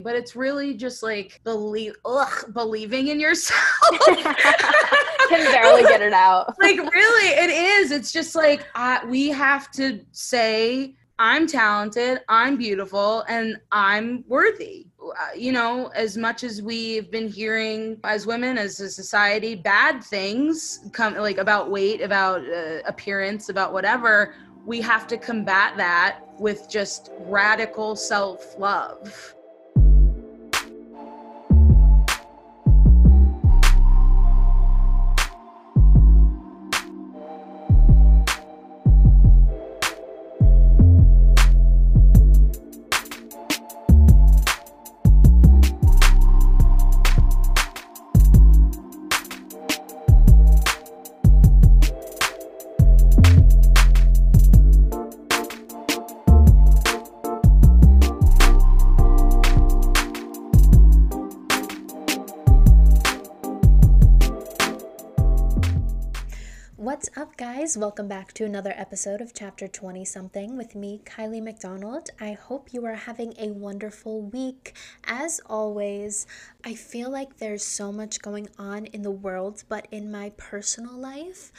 but it's really just like believe ugh, believing in yourself. Can barely get it out. Like really it is. It's just like uh, we have to say i'm talented i'm beautiful and i'm worthy. Uh, you know as much as we've been hearing as women as a society bad things come like about weight about uh, appearance about whatever we have to combat that with just radical self-love welcome back to another episode of Chapter 20 Something with me, Kylie McDonald. I hope you are having a wonderful week. As always, I feel like there's so much going on in the world, but in my personal life,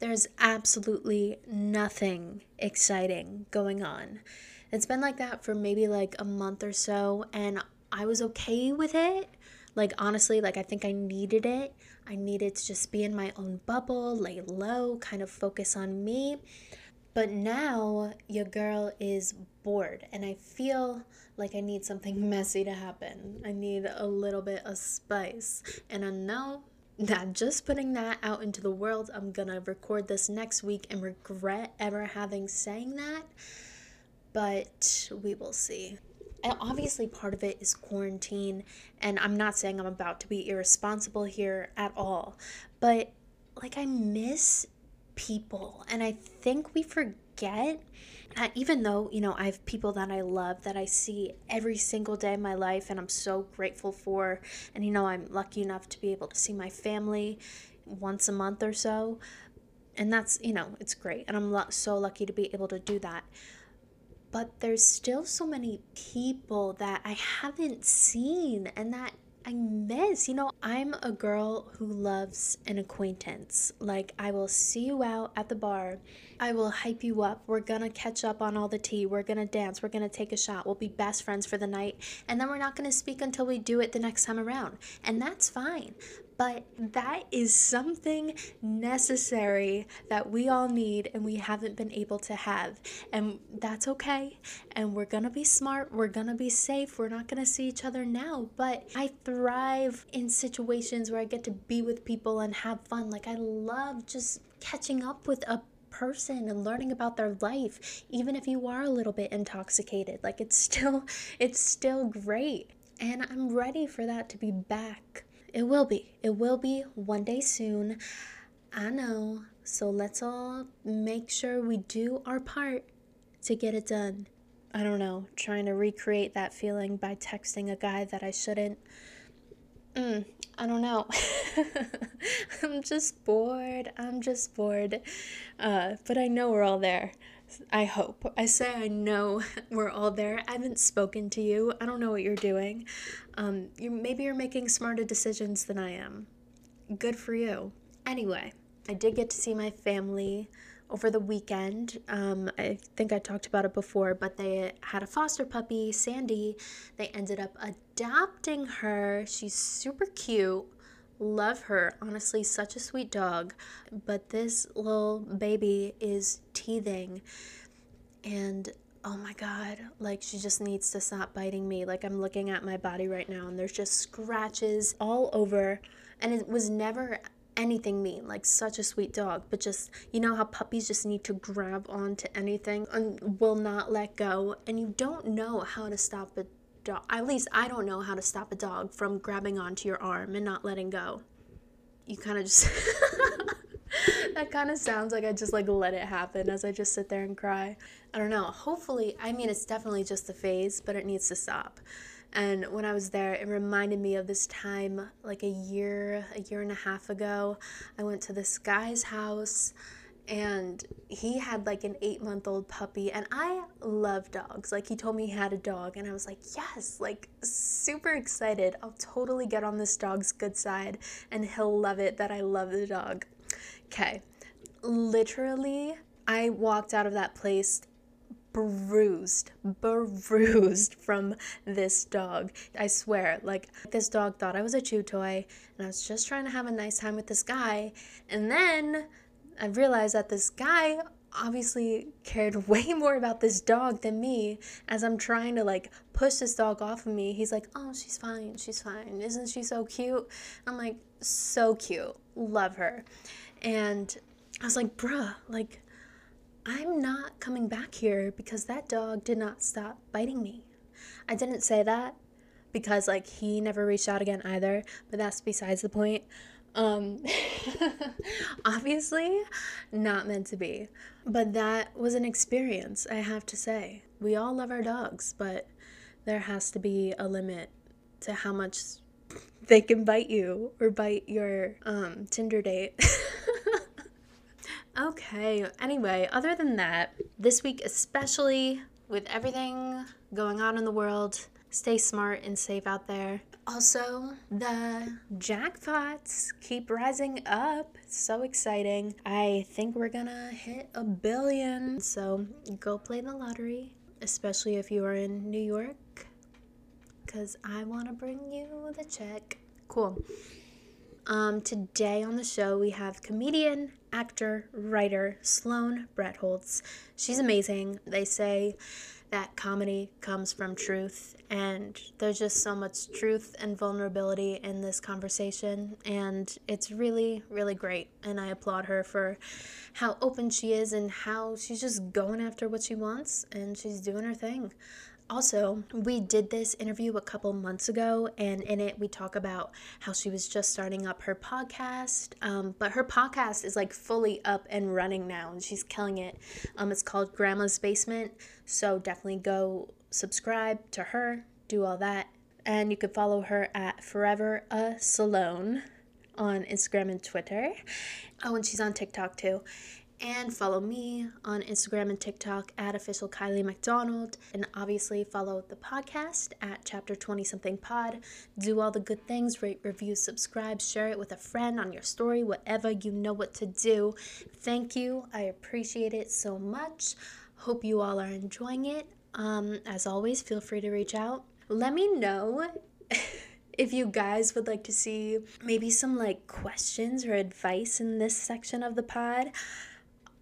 there's absolutely nothing exciting going on. It's been like that for maybe like a month or so, and I was okay with it. Like, honestly, like, I think I needed it I needed to just be in my own bubble, lay low, kind of focus on me. But now your girl is bored and I feel like I need something messy to happen. I need a little bit of spice. And I know that just putting that out into the world, I'm gonna record this next week and regret ever having saying that. But we will see obviously part of it is quarantine and i'm not saying i'm about to be irresponsible here at all but like i miss people and i think we forget that even though you know i have people that i love that i see every single day of my life and i'm so grateful for and you know i'm lucky enough to be able to see my family once a month or so and that's you know it's great and i'm so lucky to be able to do that but there's still so many people that I haven't seen and that I miss. You know, I'm a girl who loves an acquaintance. Like, I will see you out at the bar. I will hype you up. We're gonna catch up on all the tea. We're gonna dance. We're gonna take a shot. We'll be best friends for the night. And then we're not gonna speak until we do it the next time around. And that's fine but that is something necessary that we all need and we haven't been able to have. And that's okay. And we're gonna be smart, we're gonna be safe, we're not gonna see each other now. But I thrive in situations where I get to be with people and have fun. Like, I love just catching up with a person and learning about their life even if you are a little bit intoxicated like it's still it's still great and i'm ready for that to be back it will be. It will be one day soon. I know. So let's all make sure we do our part to get it done. I don't know, trying to recreate that feeling by texting a guy that I shouldn't. Mm, I don't know. I'm just bored. I'm just bored. Uh, but I know we're all there. I hope. I say I know we're all there. I haven't spoken to you. I don't know what you're doing. Um, you maybe you're making smarter decisions than I am. Good for you. Anyway, I did get to see my family over the weekend. Um, I think I talked about it before, but they had a foster puppy, Sandy. They ended up adopting her. She's super cute. Love her. Honestly, such a sweet dog. But this little baby is teething. And oh my god, like she just needs to stop biting me. Like I'm looking at my body right now and there's just scratches all over. And it was never anything mean, like such a sweet dog, but just you know how puppies just need to grab onto anything and will not let go, and you don't know how to stop it dog. At least I don't know how to stop a dog from grabbing onto your arm and not letting go. You kind of just. that kind of sounds like I just like let it happen as I just sit there and cry. I don't know. Hopefully, I mean, it's definitely just a phase, but it needs to stop. And when I was there, it reminded me of this time like a year, a year and a half ago. I went to this guy's house and he had like an eight month old puppy and i love dogs like he told me he had a dog and i was like yes like super excited i'll totally get on this dog's good side and he'll love it that i love the dog okay literally i walked out of that place bruised, bruised from this dog. I swear, like, this dog thought I was a chew toy, and I was just trying to have a nice time with this guy. And then I realized that this guy obviously cared way more about this dog than me as I'm trying to like push this dog off of me. He's like, "Oh, she's fine. She's fine. Isn't she so cute?" I'm like, "So cute. Love her." And I was like, "Bruh, like I'm not coming back here because that dog did not stop biting me." I didn't say that because like he never reached out again either, but that's besides the point. Um, obviously, not meant to be. But that was an experience, I have to say. We all love our dogs, but there has to be a limit to how much they can bite you or bite your um, Tinder date. okay, anyway, other than that, this week, especially with everything going on in the world, stay smart and safe out there. Also, the jackpots keep rising up. So exciting. I think we're gonna hit a billion. So go play the lottery, especially if you are in New York, because I wanna bring you the check. Cool. Um, today on the show, we have comedian, actor, writer Sloan Bretholtz. She's amazing. They say that comedy comes from truth, and there's just so much truth and vulnerability in this conversation, and it's really, really great. And I applaud her for how open she is and how she's just going after what she wants, and she's doing her thing. Also, we did this interview a couple months ago, and in it, we talk about how she was just starting up her podcast. Um, but her podcast is like fully up and running now, and she's killing it. Um, it's called Grandma's Basement. So definitely go subscribe to her, do all that. And you could follow her at Forever a Salone on Instagram and Twitter. Oh, and she's on TikTok too and follow me on Instagram and TikTok at official Kylie McDonald. And obviously, follow the podcast at chapter 20 something pod. Do all the good things rate, review, subscribe, share it with a friend on your story, whatever you know what to do. Thank you. I appreciate it so much. Hope you all are enjoying it. Um, as always, feel free to reach out. Let me know. if you guys would like to see maybe some like questions or advice in this section of the pod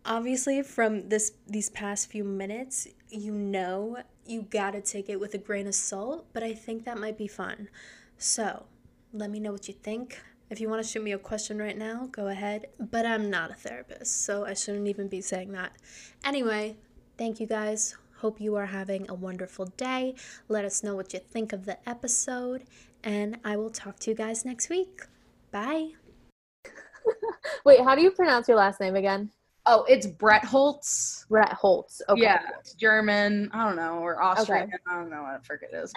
obviously from this these past few minutes you know you gotta take it with a grain of salt but i think that might be fun so let me know what you think. If you want to shoot me a question right now go ahead. But i'm not a therapist so i shouldn't even be saying that. Anyway thank you guys. Hope you are having a wonderful day. Let us know what you think of the episode and i will talk to you guys next week. Bye. Wait how do you pronounce your last name again Oh, it's Brett Holtz. Brett Holtz. Okay. Yeah, it's German. I don't know, or Austrian. Okay. I don't know what frick it is.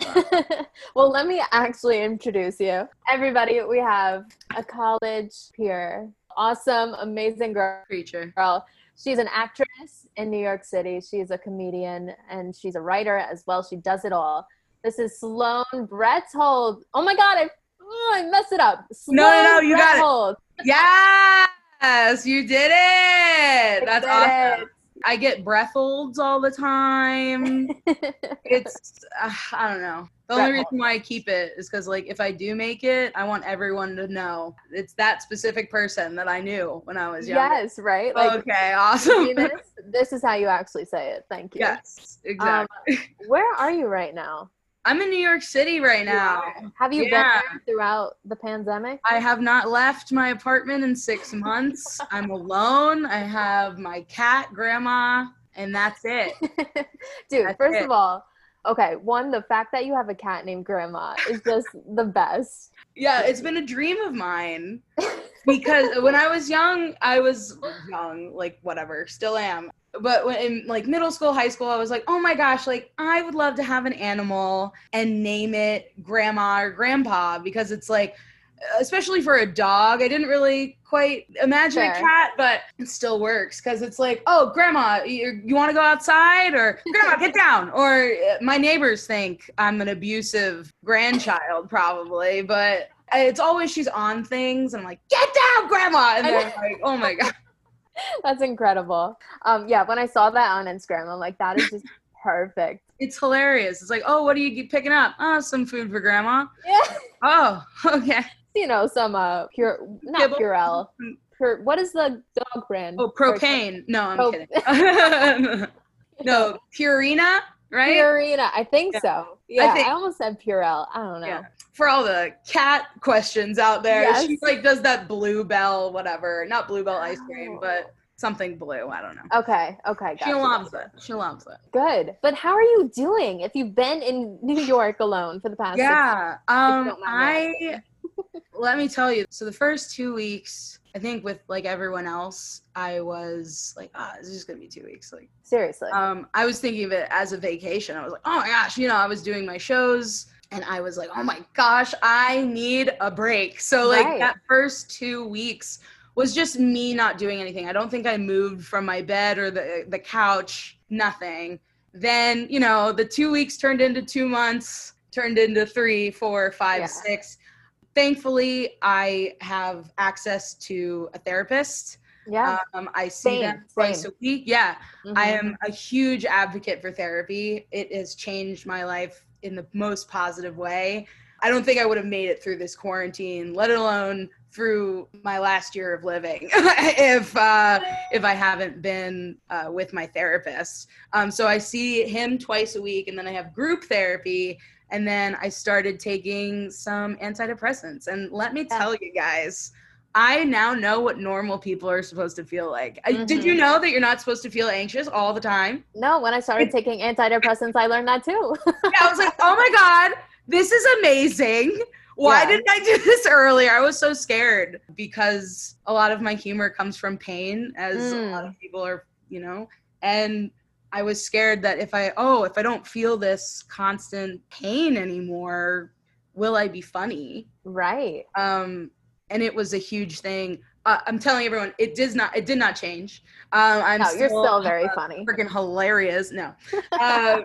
well, let me actually introduce you. Everybody, we have a college peer, awesome, amazing girl. Creature. Girl. She's an actress in New York City. She's a comedian and she's a writer as well. She does it all. This is Sloan Bretholtz. Oh my God, I, oh, I messed it up. Sloan no, no, no, you got it. Yeah. Yes, you did it. That's awesome. It. I get breatholds all the time. it's uh, I don't know. The only reason why I keep it is because like if I do make it, I want everyone to know it's that specific person that I knew when I was young. Yes, right. Like, okay, awesome. Venus, this is how you actually say it. Thank you. Yes, exactly. Um, where are you right now? I'm in New York City right now. Have you yeah. been throughout the pandemic? I have not left my apartment in six months. I'm alone. I have my cat, grandma, and that's it. Dude, that's first it. of all, okay, one, the fact that you have a cat named Grandma is just the best. Yeah, it's been a dream of mine. because when I was young, I was young, like whatever, still am but in like middle school high school i was like oh my gosh like i would love to have an animal and name it grandma or grandpa because it's like especially for a dog. I didn't really quite imagine a cat, but it still works because it's like, oh, grandma, you, you want to go outside? Or grandma, get down. Or uh, my neighbors think I'm an abusive grandchild, probably, but it's always she's on things. And I'm like, get down, grandma. And they're like, oh my God. That's incredible. Um, yeah, when I saw that on Instagram, I'm like, that is just perfect. It's hilarious. It's like, oh, what are you picking up? Oh, some food for grandma. Yeah. Oh, okay. You know, some uh pure not Kibble? Purell. Pure what is the dog brand? Oh, propane. No, I'm Pro- kidding. no, Purina, right? Purina. I think Yeah. so. Yeah, I, think- almost said Purell. I don't know. Yeah. For all the cat questions out there, Yes. she like does that bluebell, whatever. Not bluebell ice cream, but something blue. I don't know. Okay, okay. she gotcha, loves it. She loves it. Good. But how are you doing if you've been in New York alone for the past six Yeah. Um, mind me I let me tell you. So the first two weeks, I think with like everyone else, I was like, ah, this is just gonna be two weeks. Like, Seriously. um, I was thinking of it as a vacation. I was like, oh my gosh, you know, I was doing my shows and I was like, oh my gosh, I need a break. So like Right. that first two weeks was just me not doing anything. I don't think I moved from my bed or the the couch, nothing. Then, you know, the two weeks turned into two months, turned into three, four, five, Yeah. six. Thankfully, I have access to a therapist. yeah. Um, I see Same, them twice same. a week. Yeah. I Mhm. am a huge advocate for therapy. It has changed my life in the most positive way. I don't think I would have made it through this quarantine, let alone through my last year of living, if uh, if I haven't been uh, with my therapist. Um, so I see him twice a week, and then I have group therapy, and then I started taking some antidepressants. And let me Yeah. tell you guys. I now know what normal people are supposed to feel like. I- Did you know that you're not supposed to feel anxious all the time? No, when I started taking antidepressants, I learned that too. Yeah, I was like, oh my God, this is amazing. Why Yeah. didn't I do this earlier? I was so scared because a lot of my humor comes from pain, as a lot Mm. of people are, you know, and I was scared that if I, oh, if I don't feel this constant pain anymore, will I be funny? right. um, and it was a huge thing. Uh, I'm telling everyone, it does not, it did not change. Um, I'm No, you're still very uh, funny. freaking hilarious. No, uh,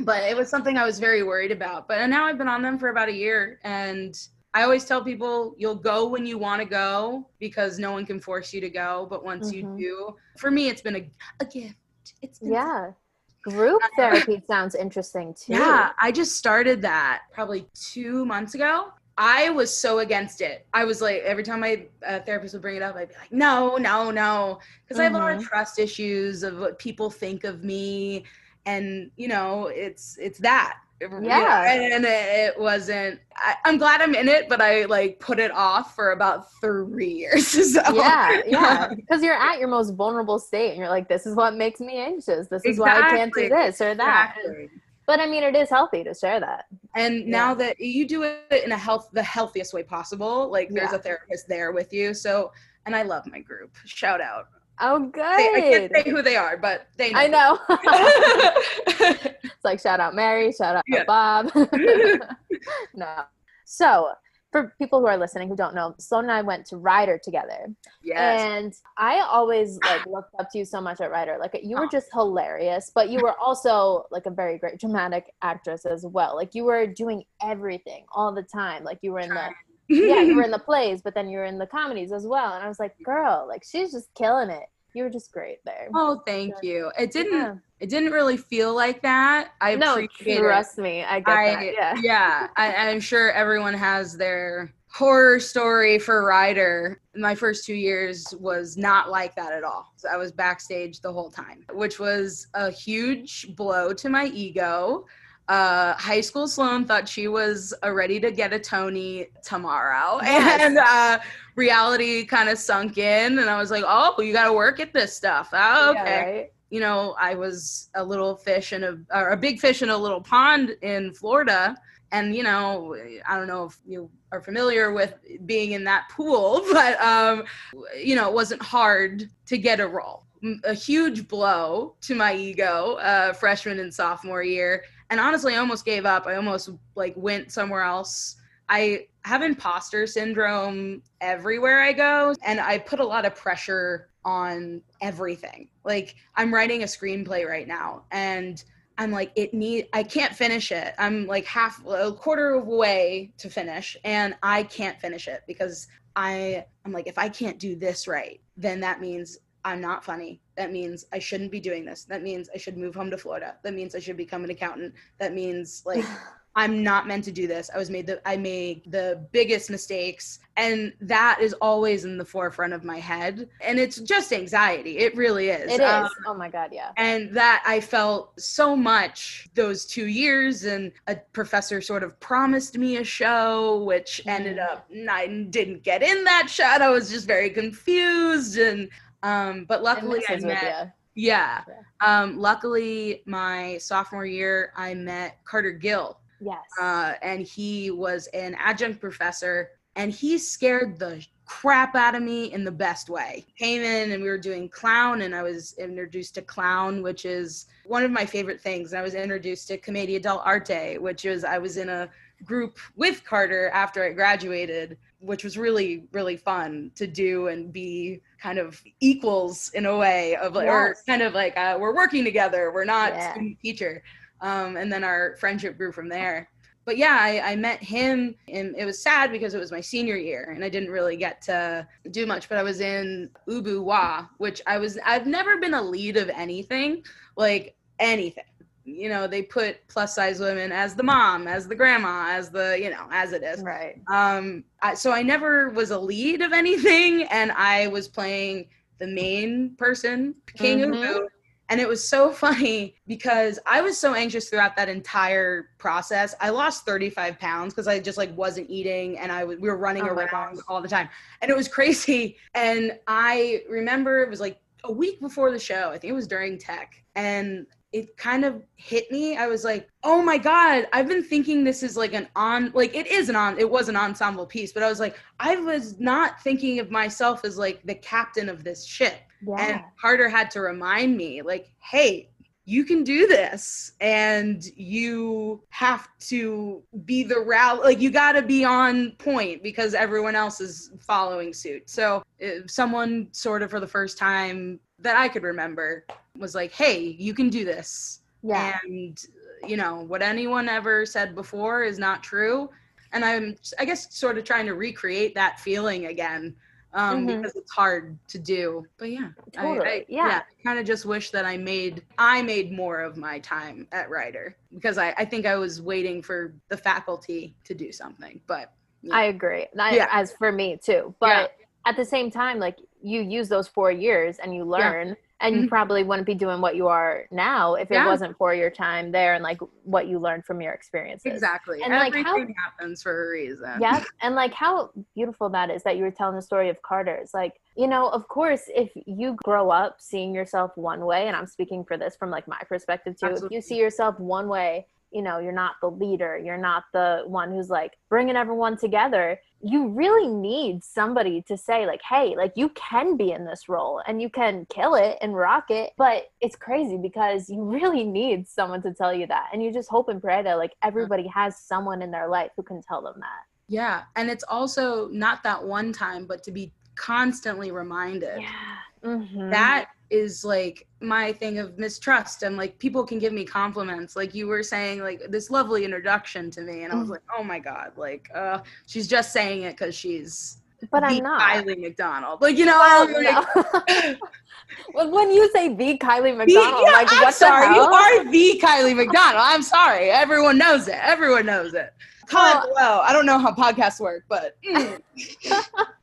but it was something I was very worried about. But now I've been on them for about a year, and I always tell people you'll go when you want to go because no one can force you to go. But once Mhm. you do, for me, it's been a, a gift. It's Yeah. Group therapy sounds interesting too. yeah, I just started that probably two months ago. I was so against it. I was like, every time my uh, therapist would bring it up, I'd be like, no, no, no. Because I have a lot of Mhm. trust issues of what people think of me. And, you know, it's it's that. Yeah. and, and it, it wasn't, I, I'm glad I'm in it, but I like put it off for about three years. So, Yeah, yeah. Because you're at your most vulnerable state and you're like, this is what makes me anxious. This is why I can't do this or that. Exactly. But I mean, it is healthy to share that. and now that you do it in a health the healthiest way possible like there's Yeah. a therapist there with you so and i love my group shout out Oh, They- i can't good. say who they are but they know I know. know it's like shout out Mary, shout out Yeah. Bob. no. So for people who are listening who don't know, Sloan and I went to Rider together. yes And I always like looked up to you so much at Rider. Like you were just hilarious, but you were also like a very great dramatic actress as well. Like you were doing everything all the time. Like you were in the yeah, you were in the plays, but then you were in the comedies as well. And I was like, girl, like she's just killing it. You were just great there. oh thank you it didn't Yeah. it didn't really feel like that i No, appreciate it. trust me, I get I, that. Yeah. yeah, I, I'm sure everyone has their horror story for Rider. My first two years was not like that at all. So I was backstage the whole time, which was a huge blow to my ego. Uh, high school Sloan thought she was uh, ready to get a Tony tomorrow, Yes. and uh, reality kind of sunk in, and I was like, "Oh, you got to work at this stuff." Oh, okay Yeah, right? you know, I was a little fish in a or a big fish in a little pond in Florida. And you know, I don't know if you are familiar with being in that pool, but um, you know, it wasn't hard to get a role. a huge blow to my ego, uh, freshman and sophomore year, and honestly, I almost gave up. I almost like went somewhere else. I have imposter syndrome everywhere I go, and I put a lot of pressure on everything. Like I'm writing a screenplay right now, and I'm like, it need I can't finish it. I'm like half a quarter of way to finish, and I can't finish it because I I'm like, if I can't do this right, then that means I'm not funny. That means I shouldn't be doing this. That means I should move home to Florida. That means I should become an accountant. That means like I'm not meant to do this. I was made the I made the biggest mistakes and that is always in the forefront of my head and it's just anxiety. It really is. It is. Um, oh my god, yeah. And that I felt so much those 2 years and a professor sort of promised me a show which ended mm. up I didn't get in that show. I was just very confused and um but luckily I met yeah. Um, luckily, my sophomore year, I met Carter Gill, Yes. Uh, and he was an adjunct professor, and he scared the crap out of me in the best way. Came in and we were doing clown, and I was introduced to clown, which is one of my favorite things. And I was introduced to Commedia dell'arte, which is I was in a group with Carter after I graduated, which was really really fun to do and be kind of equals in a way of like, yes. or kind of like uh, we're working together. We're not yeah. student teacher. Um, and then our friendship grew from there. But yeah, I, I, met him, and it was sad because it was my senior year, and I didn't really get to do much. But I was in Ubu Roi, which I was. I've never been a lead of anything, like anything. You know, they put plus size women as the mom, as the grandma, as the you know, as it is. Right. Um. I, so I never was a lead of anything, and I was playing the main person, King mm-hmm. Ubu, and it was so funny because I was so anxious throughout that entire process. I lost 35 pounds because I just like wasn't eating and I was we were running oh around all the time. And it was crazy. And I remember it was like a week before the show. I think it was during tech. And it kind of hit me. I was like, oh my God, I've been thinking this is like an on, like it is an on, it was an ensemble piece, but I was like, I was not thinking of myself as like the captain of this ship. Yeah. And Carter had to remind me, like, hey, you can do this and you have to be the route like you got to be on point because everyone else is following suit so if someone sort of for the first time that i could remember was like hey you can do this yeah and you know what anyone ever said before is not true and i'm i guess sort of trying to recreate that feeling again um, mm-hmm. because it's hard to do. But yeah, totally. I, I, yeah. yeah kind of just wish that I made I made more of my time at Rider because I, I think I was waiting for the faculty to do something. But yeah. I agree. I, yeah. As for me too. But yeah. at the same time, like you use those four years and you learn and you mm-hmm. probably wouldn't be doing what you are now if yeah. it wasn't for your time there and like what you learned from your experiences exactly and Everything like how happens for a reason yeah and like how beautiful that is that you were telling the story of carter's like you know of course if you grow up seeing yourself one way and i'm speaking for this from like my perspective too Absolutely. if you see yourself one way you know you're not the leader you're not the one who's like bringing everyone together you really need somebody to say like hey like you can be in this role and you can kill it and rock it but it's crazy because you really need someone to tell you that and you just hope and pray that like everybody has someone in their life who can tell them that yeah and it's also not that one time but to be constantly reminded yeah. mm-hmm. that is like my thing of mistrust and like people can give me compliments. Like you were saying like this lovely introduction to me and i was mm. like oh my god like uh she's just saying it because she's but i'm not. Kylie mcdonald. Like you know well, like, no. when you say the kylie mcdonald yeah, like I'm what sorry. You are the kylie mcdonald. I'm sorry. Everyone knows it. Everyone knows it. Comment well, below. I don't know how podcasts work but mm.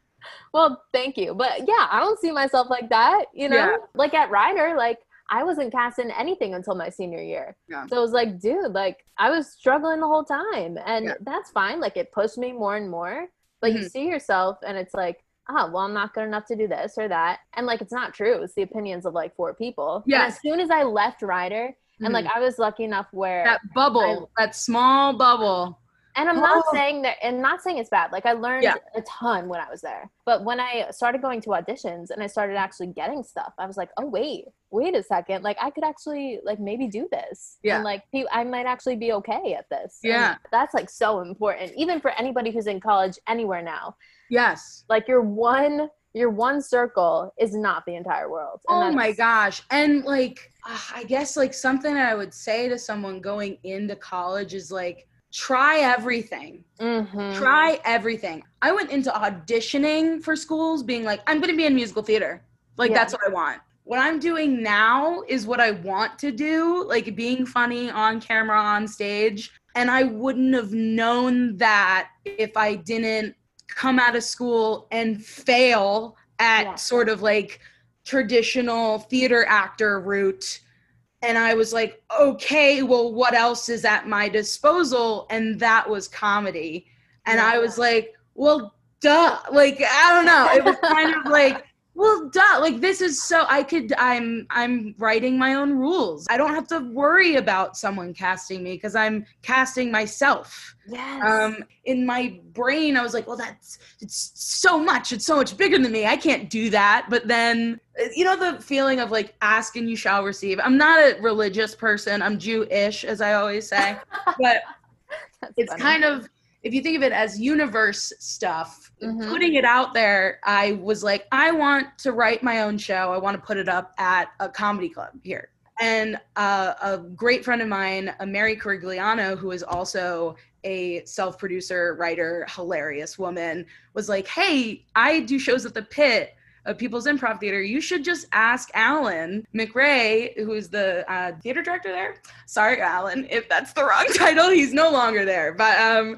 well, thank you. But yeah, I don't see myself like that, you know? Yeah. Like at Rider, like I wasn't casting anything until my senior year. Yeah. So it was like, dude, like I was struggling the whole time. And yeah. that's fine. Like it pushed me more and more. But mm-hmm. you see yourself and it's like, oh, well, I'm not good enough to do this or that. And like it's not true. It's the opinions of like four people. Yeah. as soon as I left Rider, and like mm-hmm. I was lucky enough where that bubble, I, that small bubble And I'm not Oh. saying that, and not saying it's bad. Like I learned Yeah. a ton when I was there. But when I started going to auditions and I started actually getting stuff, I was like, oh wait, wait a second. Like I could actually like maybe do this. Yeah. And like I might actually be okay at this. And Yeah. that's like so important, even for anybody who's in college anywhere now. yes. Like your one your one circle is not the entire world. And Oh my gosh. And like, ah, I guess like something I would say to someone going into college is like, try everything. Mhm. Try everything. I went into auditioning for schools being like, I'm going to be in musical theater. Like, Yeah. that's what I want. What I'm doing now is what I want to do, like being funny on camera, on stage. And I wouldn't have known that if I didn't come out of school and fail at Yeah. sort of like traditional theater actor route. And I was like, okay, well, what else is at my disposal? And that was comedy. And I was like, well, duh. Like, I don't know. It was kind of like, well, duh. Like, this is so I could I'm I'm writing my own rules. I don't have to worry about someone casting me because I'm casting myself Yes. um in my brain i was like well that's it's so much it's so much bigger than me i can't do that but then uh, you know the feeling of like ask and you shall receive i'm not a religious person i'm jewish as i always say but That's it's funny. kind of if you think of it as universe stuff Mhm. putting it out there i was like i want to write my own show. I want to put it up at a comedy club here. And uh, a great friend of mine uh, mary corigliano who is also a self-producer writer hilarious woman was like hey i do shows at the pit of people's improv theater. You should just ask alan mcrae who's the uh, theater director there. Sorry alan if that's the wrong title he's no longer there. But um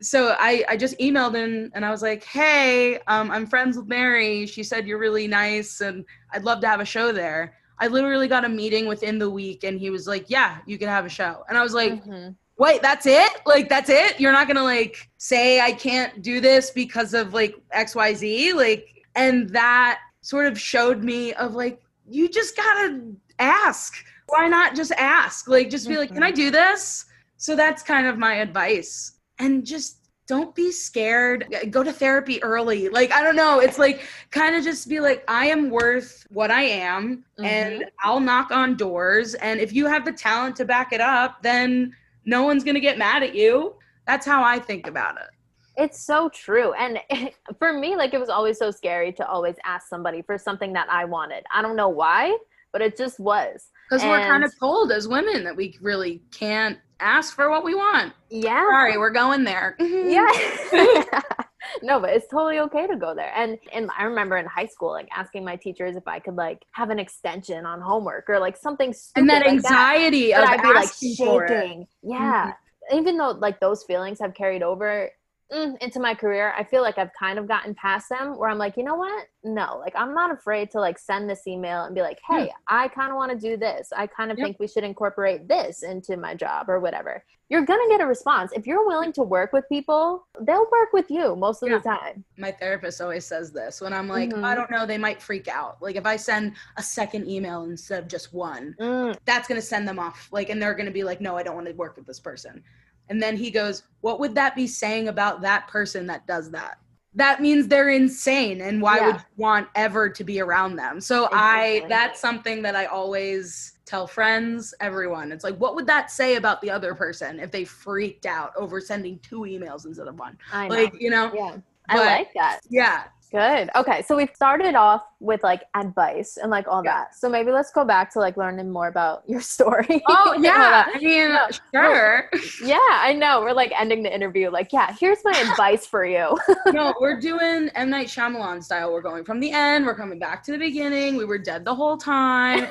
so I, I just emailed him and I was like, hey, um, I'm friends with Mary. She said you're really nice and I'd love to have a show there. I literally got a meeting within the week and he was like, yeah, you can have a show. And I was like, Mhm. wait, that's it? Like, that's it? You're not going to like say I can't do this because of like XYZ? Like, and that sort of showed me of like, you just got to ask. Why not just ask? Like, just be like, can I do this? So that's kind of my advice. And just don't be scared. Go to therapy early. Like, I don't know. It's like kind of just be like, I am worth what I am, and mm-hmm. I'll knock on doors. And if you have the talent to back it up, then no one's going to get mad at you. That's how I think about it. It's so true. And for me, like it was always so scary to always ask somebody for something that I wanted. I don't know why, but it just was. Because we're kind of told as women that we really can't ask for what we want. Yeah. Sorry, we're going there. Yeah. no, but it's totally okay to go there. And and I remember in high school, like asking my teachers if I could like have an extension on homework or like something stupid. And that like anxiety But of I'd be like asking for it. Mm-hmm. shaking. Yeah. Even though like those feelings have carried over mm, into my career, I feel like I've kind of gotten past them where I'm like, you know what? No, like I'm not afraid to like send this email and be like, hey, I kind of want to do this. I kind of think we should incorporate this into my job or whatever. You're going to get a response. If you're willing to work with people, they'll work with you most of Yeah. the time. my therapist always says this when I'm like, Mhm. I don't know, they might freak out. Like if I send a second email instead of just one, Mm, that's gonna send them off. Like, and they're gonna be like, no, I don't want to work with this person. And then he goes, what would that be saying about that person that does that? That means they're insane, and why Yeah. would you want ever to be around them? So I, that's something that I always tell friends, everyone. It's like, what would that say about the other person if they freaked out over sending two emails instead of one? I know. Like, you know, yeah. I like that. yeah, Good. Okay. So we've started off with like advice and like all Yeah. that. So maybe let's go back to like learning more about your story. Oh yeah. I mean, No, sure. Yeah, I know. We're like ending the interview like, yeah, here's my advice for you. no, we're doing M Night Shyamalan style. We're going from the end. We're coming back to the beginning. We were dead the whole time.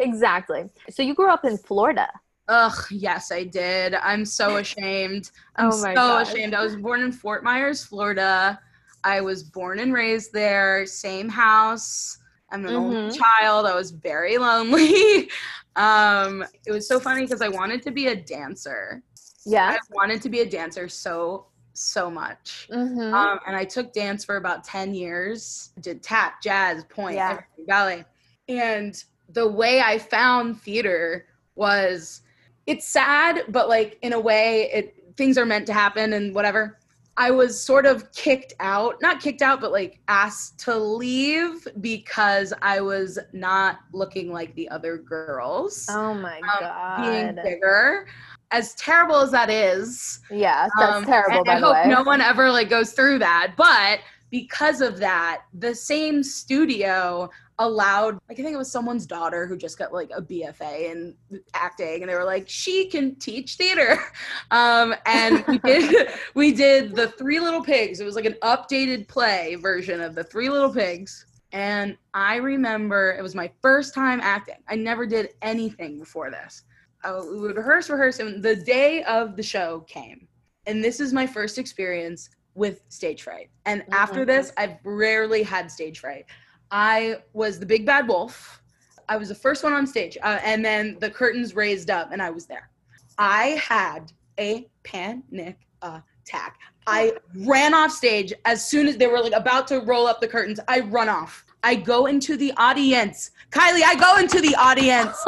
exactly. So you grew up in Florida. Ugh, yes, I did. I'm so ashamed. I'm Oh my so gosh. ashamed. I was born in Fort Myers, Florida. I was born and raised there, same house. I'm an only Mhm. child. I was very lonely. um, it was so funny because I wanted to be a dancer. Yeah. I wanted to be a dancer so so much. Mm-hmm. Um, and I took dance for about 10 years, did tap, jazz, pointe, Yeah. ballet. And the way I found theater was it's sad, but like in a way, it things are meant to happen and whatever. I was sort of kicked out, not kicked out, but like asked to leave because I was not looking like the other girls. Oh my um, god. being bigger. As terrible as that is, yeah, that's um, terrible. I hope way. no one ever like goes through that. But because of that, the same studio allowed like I think it was someone's daughter who just got like a BFA in acting and they were like she can teach theater. Um and we did we did the Three Little Pigs. It was like an updated play version of the Three Little Pigs. And I remember it was my first time acting. I never did anything before this. I, we would rehearse, rehearse, and the day of the show came. And this is my first experience with stage fright. And after Mhm. this, I've rarely had stage fright. I was the big bad wolf. I was the first one on stage. Uh, and then the curtains raised up, and I was there. I had a panic attack. I ran off stage as soon as they were like about to roll up the curtains. I run off. I go into the audience. Kylie, I go into the audience.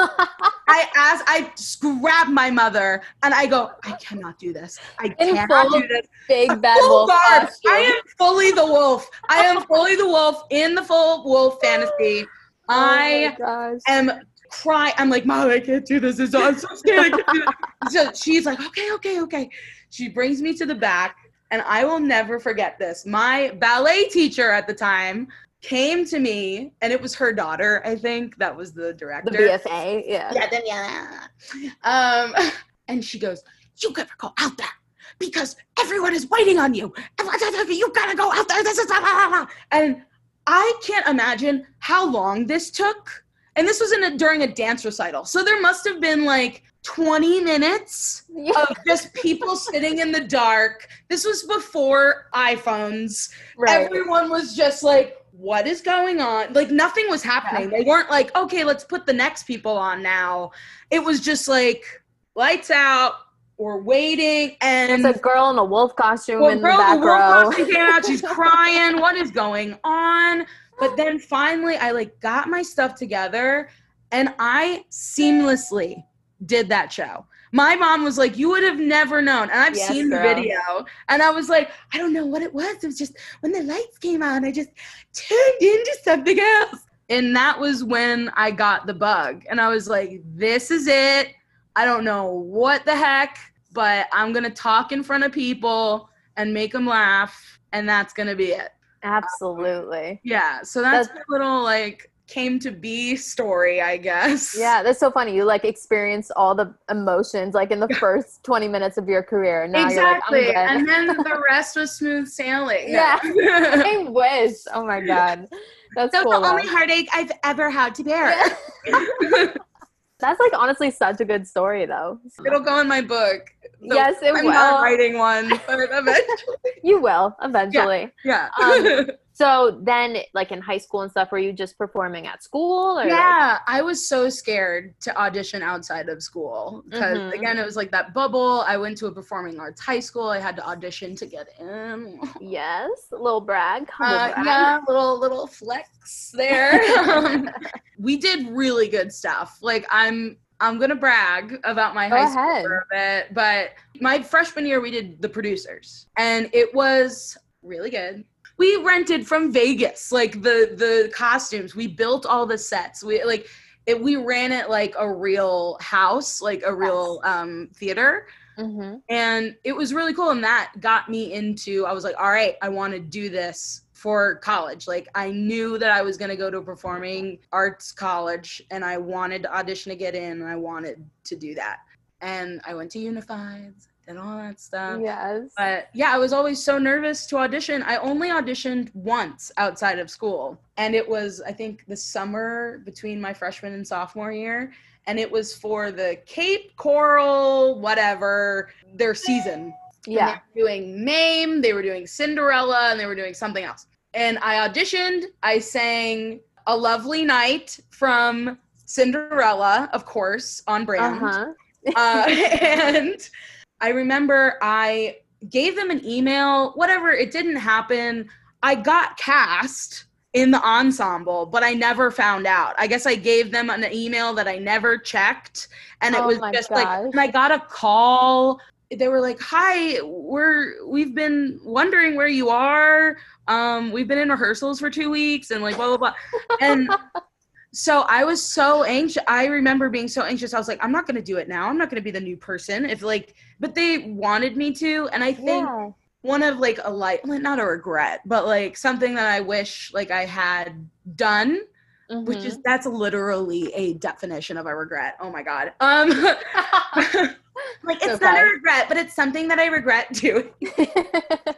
I ask, I grab my mother and I go, I cannot do this. I In cannot do this. Big bad wolf. I am fully the wolf. I am fully the wolf in the full wolf fantasy. Oh I oh gosh. am crying. I'm like, Mom, I can't do this. It's- I'm so scared. I can't do this. So she's like, okay, okay, okay. She brings me to the back, and I will never forget this. My ballet teacher at the time came to me, and it was her daughter, I think. That was the director. the BFA. Yeah. Yeah, then yeah. Um, and she goes, "You gotta go out there because everyone is waiting on you. You gotta go out there." This is and I can't imagine how long this took. And this was in a during a dance recital, so there must have been like 20 minutes Yeah. of just people sitting in the dark. This was before iPhones right. everyone was just like what is going on? Like nothing was happening. They weren't like okay let's put the next people on now. It was just like lights out we're waiting and There's a girl in a wolf costume well, in girl, the back the wolf costume came out she's crying what is going on? But then finally i like got my stuff together and i seamlessly did that show my mom was like you would have never known. And i've Yes, seen the video and i was like i don't know what it was. It was just when the lights came on i just turned into something else. And that was when i got the bug and i was like this is it. I don't know what the heck but i'm gonna talk in front of people and make them laugh and that's gonna be it. Absolutely. yeah so that's, That's- my little like came to be story i guess Yeah, that's so funny. You like experience all the emotions like in the first 20 minutes of your career. Now exactly you're like, and then the rest was smooth sailing Yeah. I wish. Oh my god. That's That's cool. the only though. heartache I've ever had to bear. That's like honestly such a good story though. It'll go in my book. So yes, it I'm will. not writing one, but eventually. You will eventually. Yeah. Um, So then, like in high school and stuff, were you just performing at school or? like- yeah, I was so scared to audition outside of school because Mhm. again, it was like that bubble. I went to a performing arts high school. I had to audition to get in. Yes, little brag. humble Uh, brag. yeah, little little flex there. Um, we did really good stuff. Like I'm I'm gonna brag about my Go high school ahead. for a bit, but my freshman year we did the producers, and it was really good. We rented from Vegas, like the the costumes. We built all the sets. We like it. We ran it like a real house, like a real um, theater Mhm. and it was really cool and that got me into i was like all right i want to do this for college like i knew that i was going to go to a performing arts college and i wanted to audition to get in and i wanted to do that and i went to unified and all that stuff Yes. but yeah, I was always so nervous to audition. I only auditioned once outside of school, and it was, I think, the summer between my freshman and sophomore year. And it was for the Cape Coral, whatever, their season. Yeah. They were doing Mame, they were doing Cinderella, and they were doing something else. And I auditioned, I sang A Lovely Night from Cinderella, of course, on brand. Uh brand huh. uh, and I remember I gave them an email, whatever, it didn't happen. I got cast in the ensemble, but I never found out. I guess I gave them an email that I never checked. And it Oh was just like, and I got a call. they were like, "Hi, we're we've been wondering where you are. Um, we've been in rehearsals for two weeks, and like blah blah blah." And so I was so anxious. I remember being so anxious. I was like, "I'm not going to do it now. I'm not going to be the new person." If like, but they wanted me to, and I think Yeah. one of like a light, not a regret, but like something that I wish like I had done, which Mm-hmm. is that's literally a definition of a regret. Oh my god. Um. like it's not a regret, but it's something that I regret doing.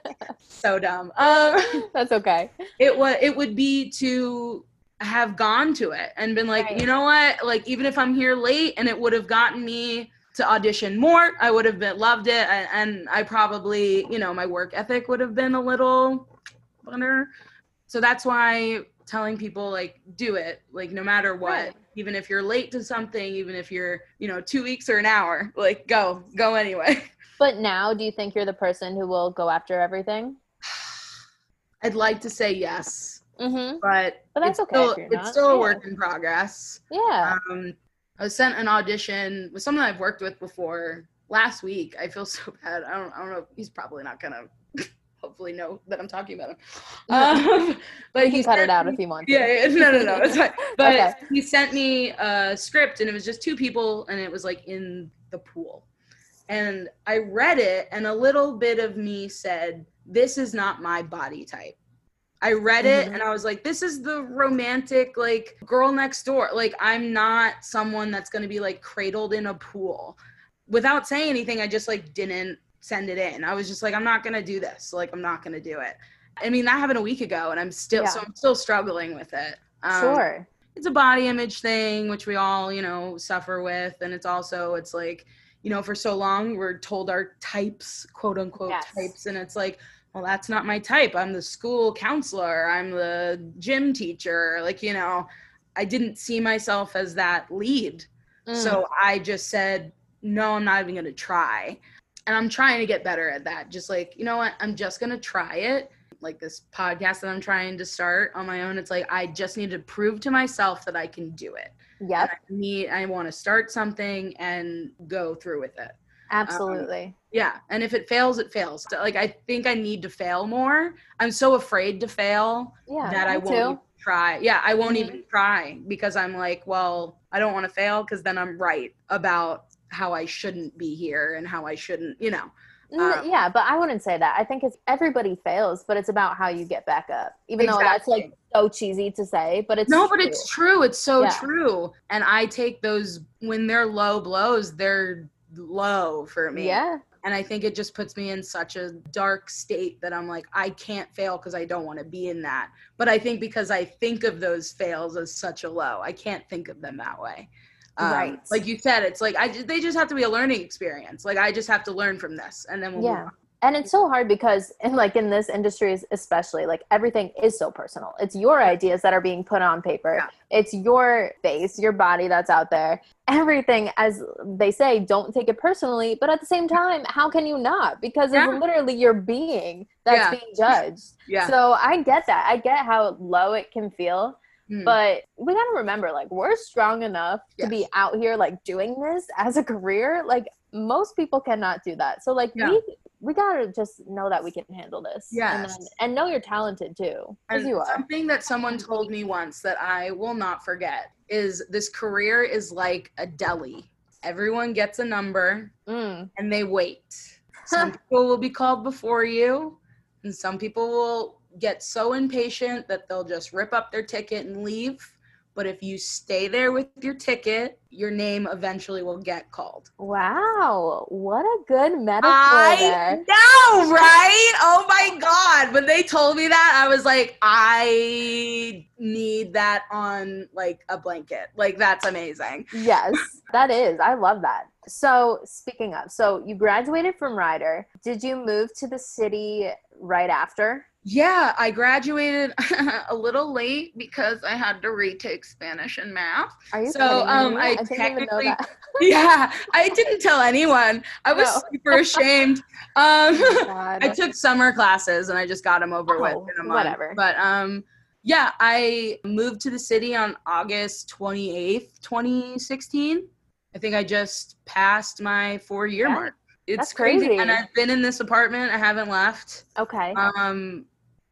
so dumb. Um, That's okay. it was it would be to have gone to it and been like, Right. you know what? Like even if I'm here late and it would have gotten me to audition more, I would have been loved it, and, and I probably, you know, my work ethic would have been a little better. So that's why telling people like do it like no matter what Right. even if you're late to something even if you're you know two weeks or an hour like go go anyway But now, do you think you're the person who will go after everything? I'd like to say yes Mm-hmm. but But that's it's okay still, it's not. still a Yeah. work in progress Yeah. um i was sent an audition with someone i've worked with before last week i feel so bad i don't i don't know he's probably not gonna hopefully know that i'm talking about him um, but he cut it out me- if you want. to. Yeah, yeah, no, no, no, it's fine. But Okay. he sent me a script, and it was just two people, and it was like in the pool. And I read it, and a little bit of me said, "This is not my body type." I read it, Mhm. and I was like, "This is the romantic, like girl next door. Like I'm not someone that's gonna be like cradled in a pool." Without saying anything, I just like didn't send it in. I was just like, "I'm not gonna do this. Like I'm not gonna do it." I mean, that happened a week ago, and I'm still so I'm still struggling with it. Um, Sure. It's a body image thing, which we all, you know, suffer with, and it's also it's like, you know, for so long we're told our types, quote unquote Yes. types, and it's like, well, that's not my type. I'm the school counselor. I'm the gym teacher. Like, you know, I didn't see myself as that lead. Mm. So I just said, no, I'm not even going to try. And I'm trying to get better at that. Just like, you know what? I'm just going to try it. Like this podcast that I'm trying to start on my own. It's like, I just need to prove to myself that I can do it. yeah I need, I want to start something and go through with it. Absolutely. Yeah. And if it fails, it fails. So, like, I think I need to fail more. I'm so afraid to fail yeah. that I won't try. Yeah, I won't Mhm. even try because I'm like, well, I don't want to fail because then I'm right about how I shouldn't be here and how I shouldn't, you know. Um, yeah, but I wouldn't say that. I think it's everybody fails, but it's about how you get back up. Even though that's like so cheesy to say, but it's no, but true. it's true. It's so Yeah. true. And I take those when they're low blows, they're low for me. yeah, And I think it just puts me in such a dark state that I'm like, I can't fail because I don't want to be in that. But I think because I think of those fails as such a low, I can't think of them that way. Um, Right. Like you said, it's like I they just have to be a learning experience. Like I just have to learn from this, and then we'll move yeah. And it's so hard because, in like in this industry, especially, like everything is so personal. It's your ideas that are being put on paper. Yeah. It's your face, your body that's out there. Everything, as they say, don't take it personally. But at the same time, how can you not? Because Yeah. it's literally your being that's Yeah. being judged. Yeah. So I get that. I get how low it can feel. Mm. But we got to remember, like, we're strong enough to be out here, like, doing this as a career. Like, most people cannot do that. So, like, Yeah. we we got to just know that we can handle this. And, Yes. then, and know you're talented too, as you are. something that someone told me once that I will not forget is this career is like a deli. Everyone gets a number Mm. and they wait. Some people will be called before you, and some people will get so impatient that they'll just rip up their ticket and leave. But if you stay there with your ticket, your name eventually will get called. Wow. What a good metaphor I there. know, right? Oh my God. When they told me that, I was like, I need that on like a blanket. Like, that's amazing. Yes, that is. I love that. So, speaking of, so you graduated from Rider. Did you move to the city right after? Yeah, I graduated a little late because I had to retake Spanish and math. Are you So, um, me? I didn't even know technically- that. yeah, I didn't tell anyone. I was No. super ashamed. Um, Oh I took summer classes and I just got them over with Oh, in a month. whatever. But um, yeah, I moved to the city on August 28th, 2016. I think I just passed my four year Yeah. mark. it's That's crazy. crazy. And I've been in this apartment. I haven't left. Okay. Um,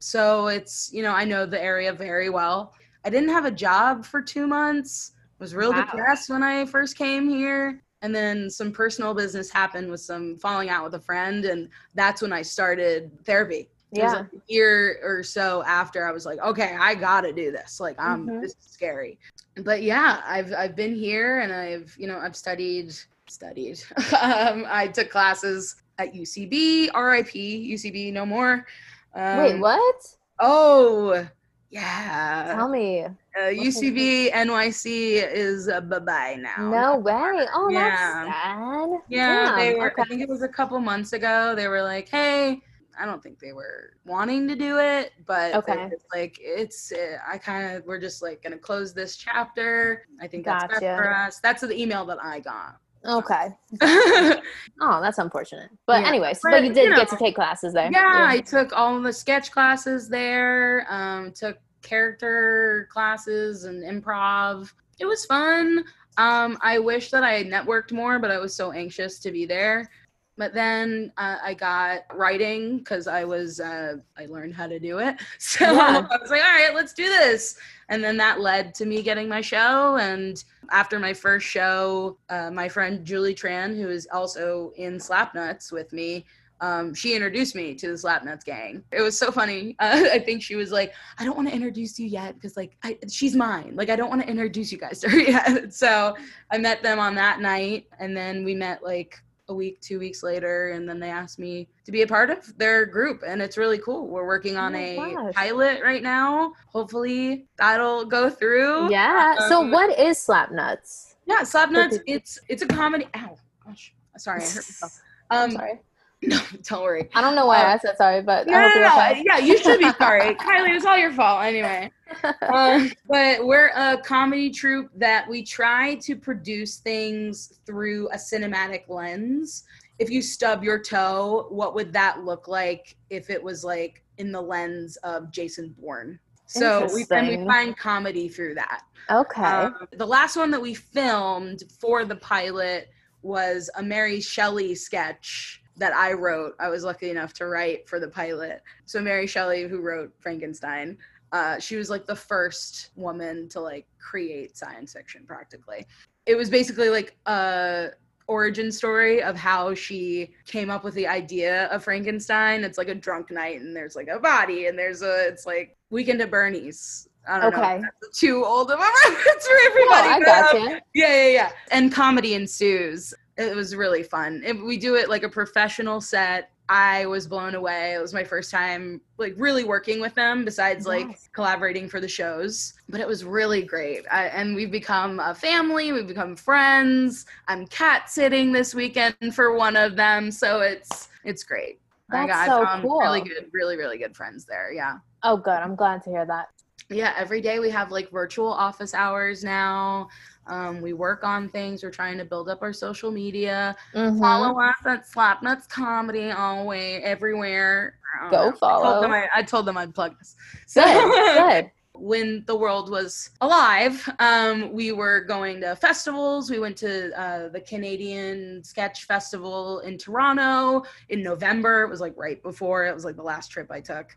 so it's you know I know the area very well. I didn't have a job for two months. Was real Wow. depressed when I first came here, and then some personal business happened with some falling out with a friend, and that's when I started therapy. Yeah. like a year or so after I was like, okay, I gotta do this. Like, I'm Mhm. this is scary. But yeah, I've I've been here and I've you know I've studied studied. um, I took classes at UCB, RIP, UCB, no more. Um, Wait, what? Oh, yeah. Tell me. Uh, UCB NYC is uh, bye bye now. No way. Oh, Yeah. that's sad. Yeah, they Damn, were. I think it was a couple months ago. They were like, "Hey." I don't think they were wanting to do it, but Okay. like it's. Uh, I kind of we're just like gonna close this chapter. I think that's Gotcha. for us. That's the email that I got. Okay. Oh, that's unfortunate. But Yeah, anyways, but, but you did you get to take classes there. Yeah, I took all the sketch classes there. Um, took character classes and improv. It was fun. Um, I wish that I had networked more, but I was so anxious to be there. But then uh, I got writing because I was uh, I learned how to do it. So Yeah. I was like, all right, let's do this. And then that led to me getting my show. And after my first show, uh, my friend Julie Tran, who is also in Slapnuts with me, um, she introduced me to the Slapnuts gang. It was so funny. Uh, I think she was like, I don't want to introduce you yet because like I, she's mine. Like I don't want to introduce you guys to her yet. So I met them on that night, and then we met like a week, two weeks later, and then they asked me to be a part of their group, and it's really cool. We're working on Oh a gosh. pilot right now. Hopefully that'll go through. Yeah. So Um, what is slap nuts? Yeah, Slapnuts. people- It's it's a comedy. Ow, gosh, sorry, I hurt myself. I'm Um, sorry. no, don't worry. I don't know why uh, I said sorry, but No, I no, hope no, no. Yeah, you should be sorry. Kylie, it was all your fault anyway. Um, but we're a comedy troupe that we try to produce things through a cinematic lens. If you stub your toe, what would that look like if it was like in the lens of Jason Bourne? So we and we find comedy through that. Okay. Um, the last one that we filmed for the pilot was a Mary Shelley sketch that I wrote. I was lucky enough to write for the pilot. So Mary Shelley, who wrote Frankenstein, uh, she was like the first woman to like create science fiction practically. It was basically like a origin story of how she came up with the idea of Frankenstein. It's like a drunk night and there's like a body and there's a it's like Weekend at Bernie's. I don't know. Okay. that's Too old of a reference for no, everybody. I but, got um, yeah, yeah, yeah. And comedy ensues. It was really fun. If we do it like a professional set. I was blown away. It was my first time like really working with them besides like collaborating for the shows. But it was really great. I, and we've become a family, we've become friends. I'm cat sitting this weekend for one of them, so it's it's great. I got so um, cool. really good, really, really good friends there. Yeah. Oh, good. I'm glad to hear that. Yeah, every day we have like virtual office hours now. Um, we work on things. We're trying to build up our social media. Mhm. Follow us at Slapnuts Comedy always everywhere. I Go know. I follow. told them, I, I told them I'd plug this. So Good. Good. when the world was alive, um, we were going to festivals. We went to uh, the Canadian Sketch Festival in Toronto in November. It was like right before. It was like the last trip I took.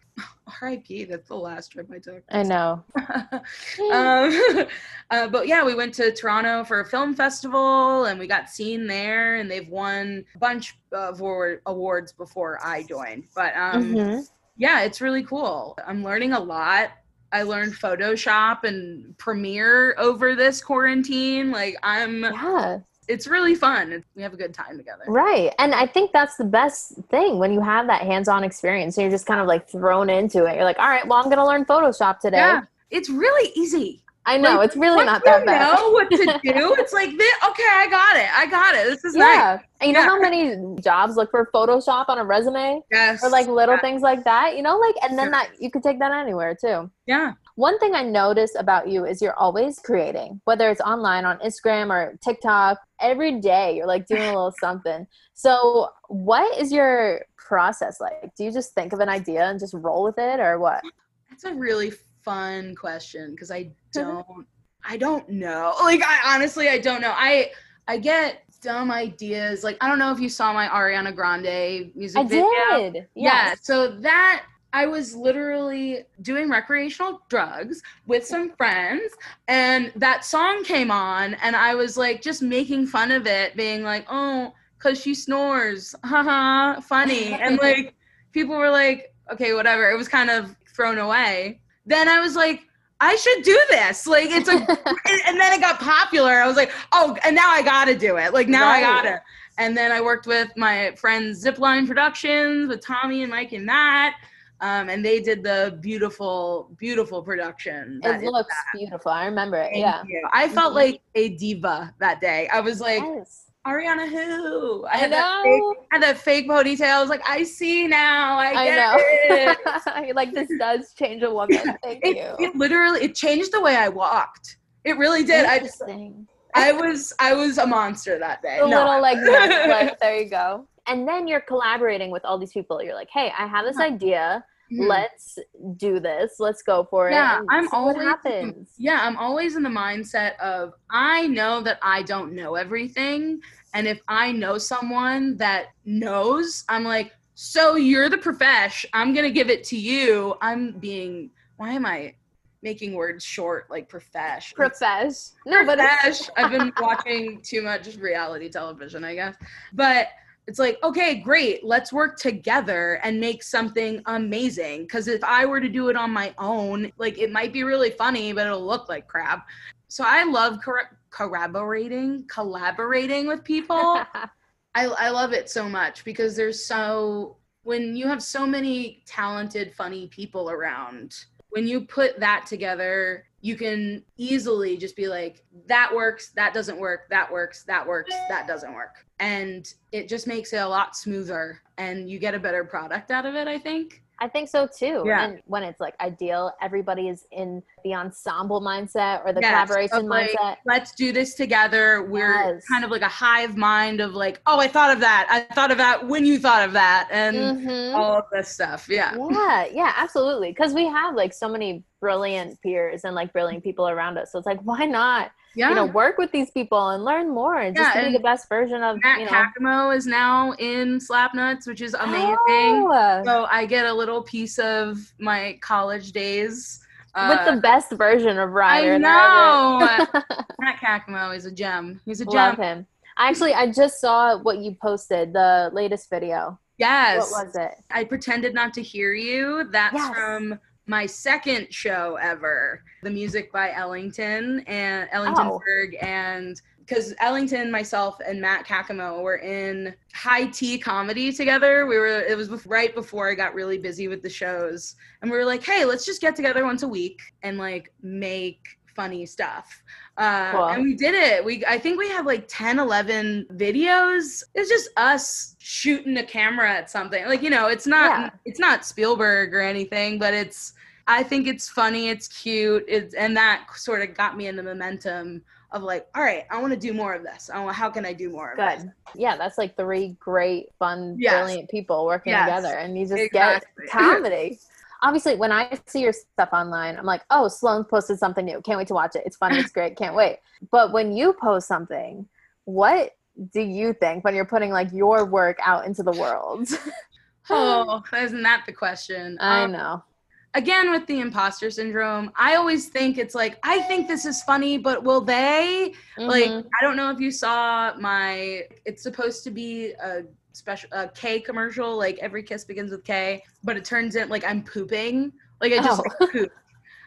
R.I.P. That's the last trip I took. I know. um, uh, but yeah, we went to Toronto for a film festival and we got seen there. And they've won a bunch of awards before I joined. But um, Mhm. yeah, it's really cool. I'm learning a lot. I learned Photoshop and Premiere over this quarantine. Like I'm, Yeah. It's really fun. We have a good time together. Right. And I think that's the best thing when you have that hands on experience. So you're just kind of like thrown into it. You're like, all right, well, I'm going to learn Photoshop today. Yeah, it's really easy. I know. Like, it's really not that bad. you know what to do, it's like, this, okay, I got it. I got it. This is nice. Yeah. And you know how many jobs look for Photoshop on a resume? Yes. Or like little Yeah. things like that, you know, like, and then Yeah. that you could take that anywhere too. Yeah. One thing I notice about you is you're always creating, whether it's online on Instagram or TikTok. Every day you're like doing a little something. So, what is your process like? Do you just think of an idea and just roll with it, or what? That's a really fun question because I don't I don't know. Like I honestly I don't know. I I get dumb ideas. Like I don't know if you saw my Ariana Grande music I video. did. Yeah. So that I was literally doing recreational drugs with some friends, and that song came on, and I was like just making fun of it, being like, oh, because she snores. Haha, funny. and like people were like, okay, whatever. It was kind of thrown away. Then I was like, I should do this. Like it's a and, then it got popular. I was like, oh, and now I gotta do it. Like now I gotta. And then I worked with my friends Zipline Productions with Tommy and Mike and Matt. Um, and they did the beautiful, beautiful production. It looks beautiful. I remember it. Thank yeah. you. I felt Mhm. like a diva that day. I was like, Yes. Ariana who? I I had that fake, know. had that fake ponytail. I was like, I see now. I I know. it. Like this does change a woman. Thank it, you. it literally it changed the way I walked. It really did. I just I was I was a monster that day. a No, little I- like there you go. And then you're collaborating with all these people. You're like, hey, I have this idea. Mhm. Let's do this. Let's go for it. Yeah, I'm always- happens. yeah, I'm always in the mindset of I know that I don't know everything. And if I know someone that knows, I'm like, so you're the profesh. I'm gonna give it to you. I'm being why am I making words short like profesh? Profesh. No, but Profesh. I've been watching too much reality television, I guess. But it's like, okay, great. Let's work together and make something amazing. Because if I were to do it on my own, like it might be really funny, but it'll look like crap. So I love cor- collaborating, collaborating with people. I, I love it so much because there's so when you have so many talented funny people around when you put that together you can easily just be like that works that doesn't work that works that works that doesn't work. And it just makes it a lot smoother and you get a better product out of it i think I think so too. Yeah. And when it's like ideal, everybody is in the ensemble mindset or the Yes, collaboration like, mindset. let's do this together we're Yes. kind of like a hive mind of like oh i thought of that i thought of that when you thought of that and Mhm. all of this stuff yeah yeah yeah absolutely because we have like so many brilliant peers and like brilliant people around us so it's like why not yeah you know work with these people and learn more and just Yeah, be the best version of Matt you know Kakamo is now in Slapnuts, which is amazing. Oh, So I get a little piece of my college days. with Uh, the best version of Rider. I know. Matt Kakamo is a gem. He's a gem. Love him. Actually, I just saw what you posted, the latest video. Yes. What was it? I pretended not to hear you. That's Yes. from my second show ever. The music by Ellington and Ellington Oh. And because Ellington, myself, and Matt Kakamo were in high tea comedy together. We were it was right before I got really busy with the shows, and we were like, hey, let's just get together once a week and like make funny stuff. Uh, Cool. And we did it. We I think we have like 10, 11 videos. It's just us shooting a camera at something. Like you know, it's not Yeah. it's not Spielberg or anything, but it's I think it's funny, it's cute, it's and that sort of got me in the momentum of like, all right, I want to do more of this. I want, how can I do more of this? Good. Yeah, that's like three great, fun, Yes. brilliant people working Yes. together, and you just Exactly. get comedy. Obviously, when I see your stuff online, I'm like, oh, Sloan posted something new. Can't wait to watch it. It's funny. It's great. Can't wait. But when you post something, what do you think when you're putting like your work out into the world? Oh, isn't that the question? I Um, know. again with the imposter syndrome i always think it's like i think this is funny but will they like Mhm. i don't know if you saw my it's supposed to be a special K commercial like every kiss begins with k but it turns in like i'm pooping like i just Oh. like, poop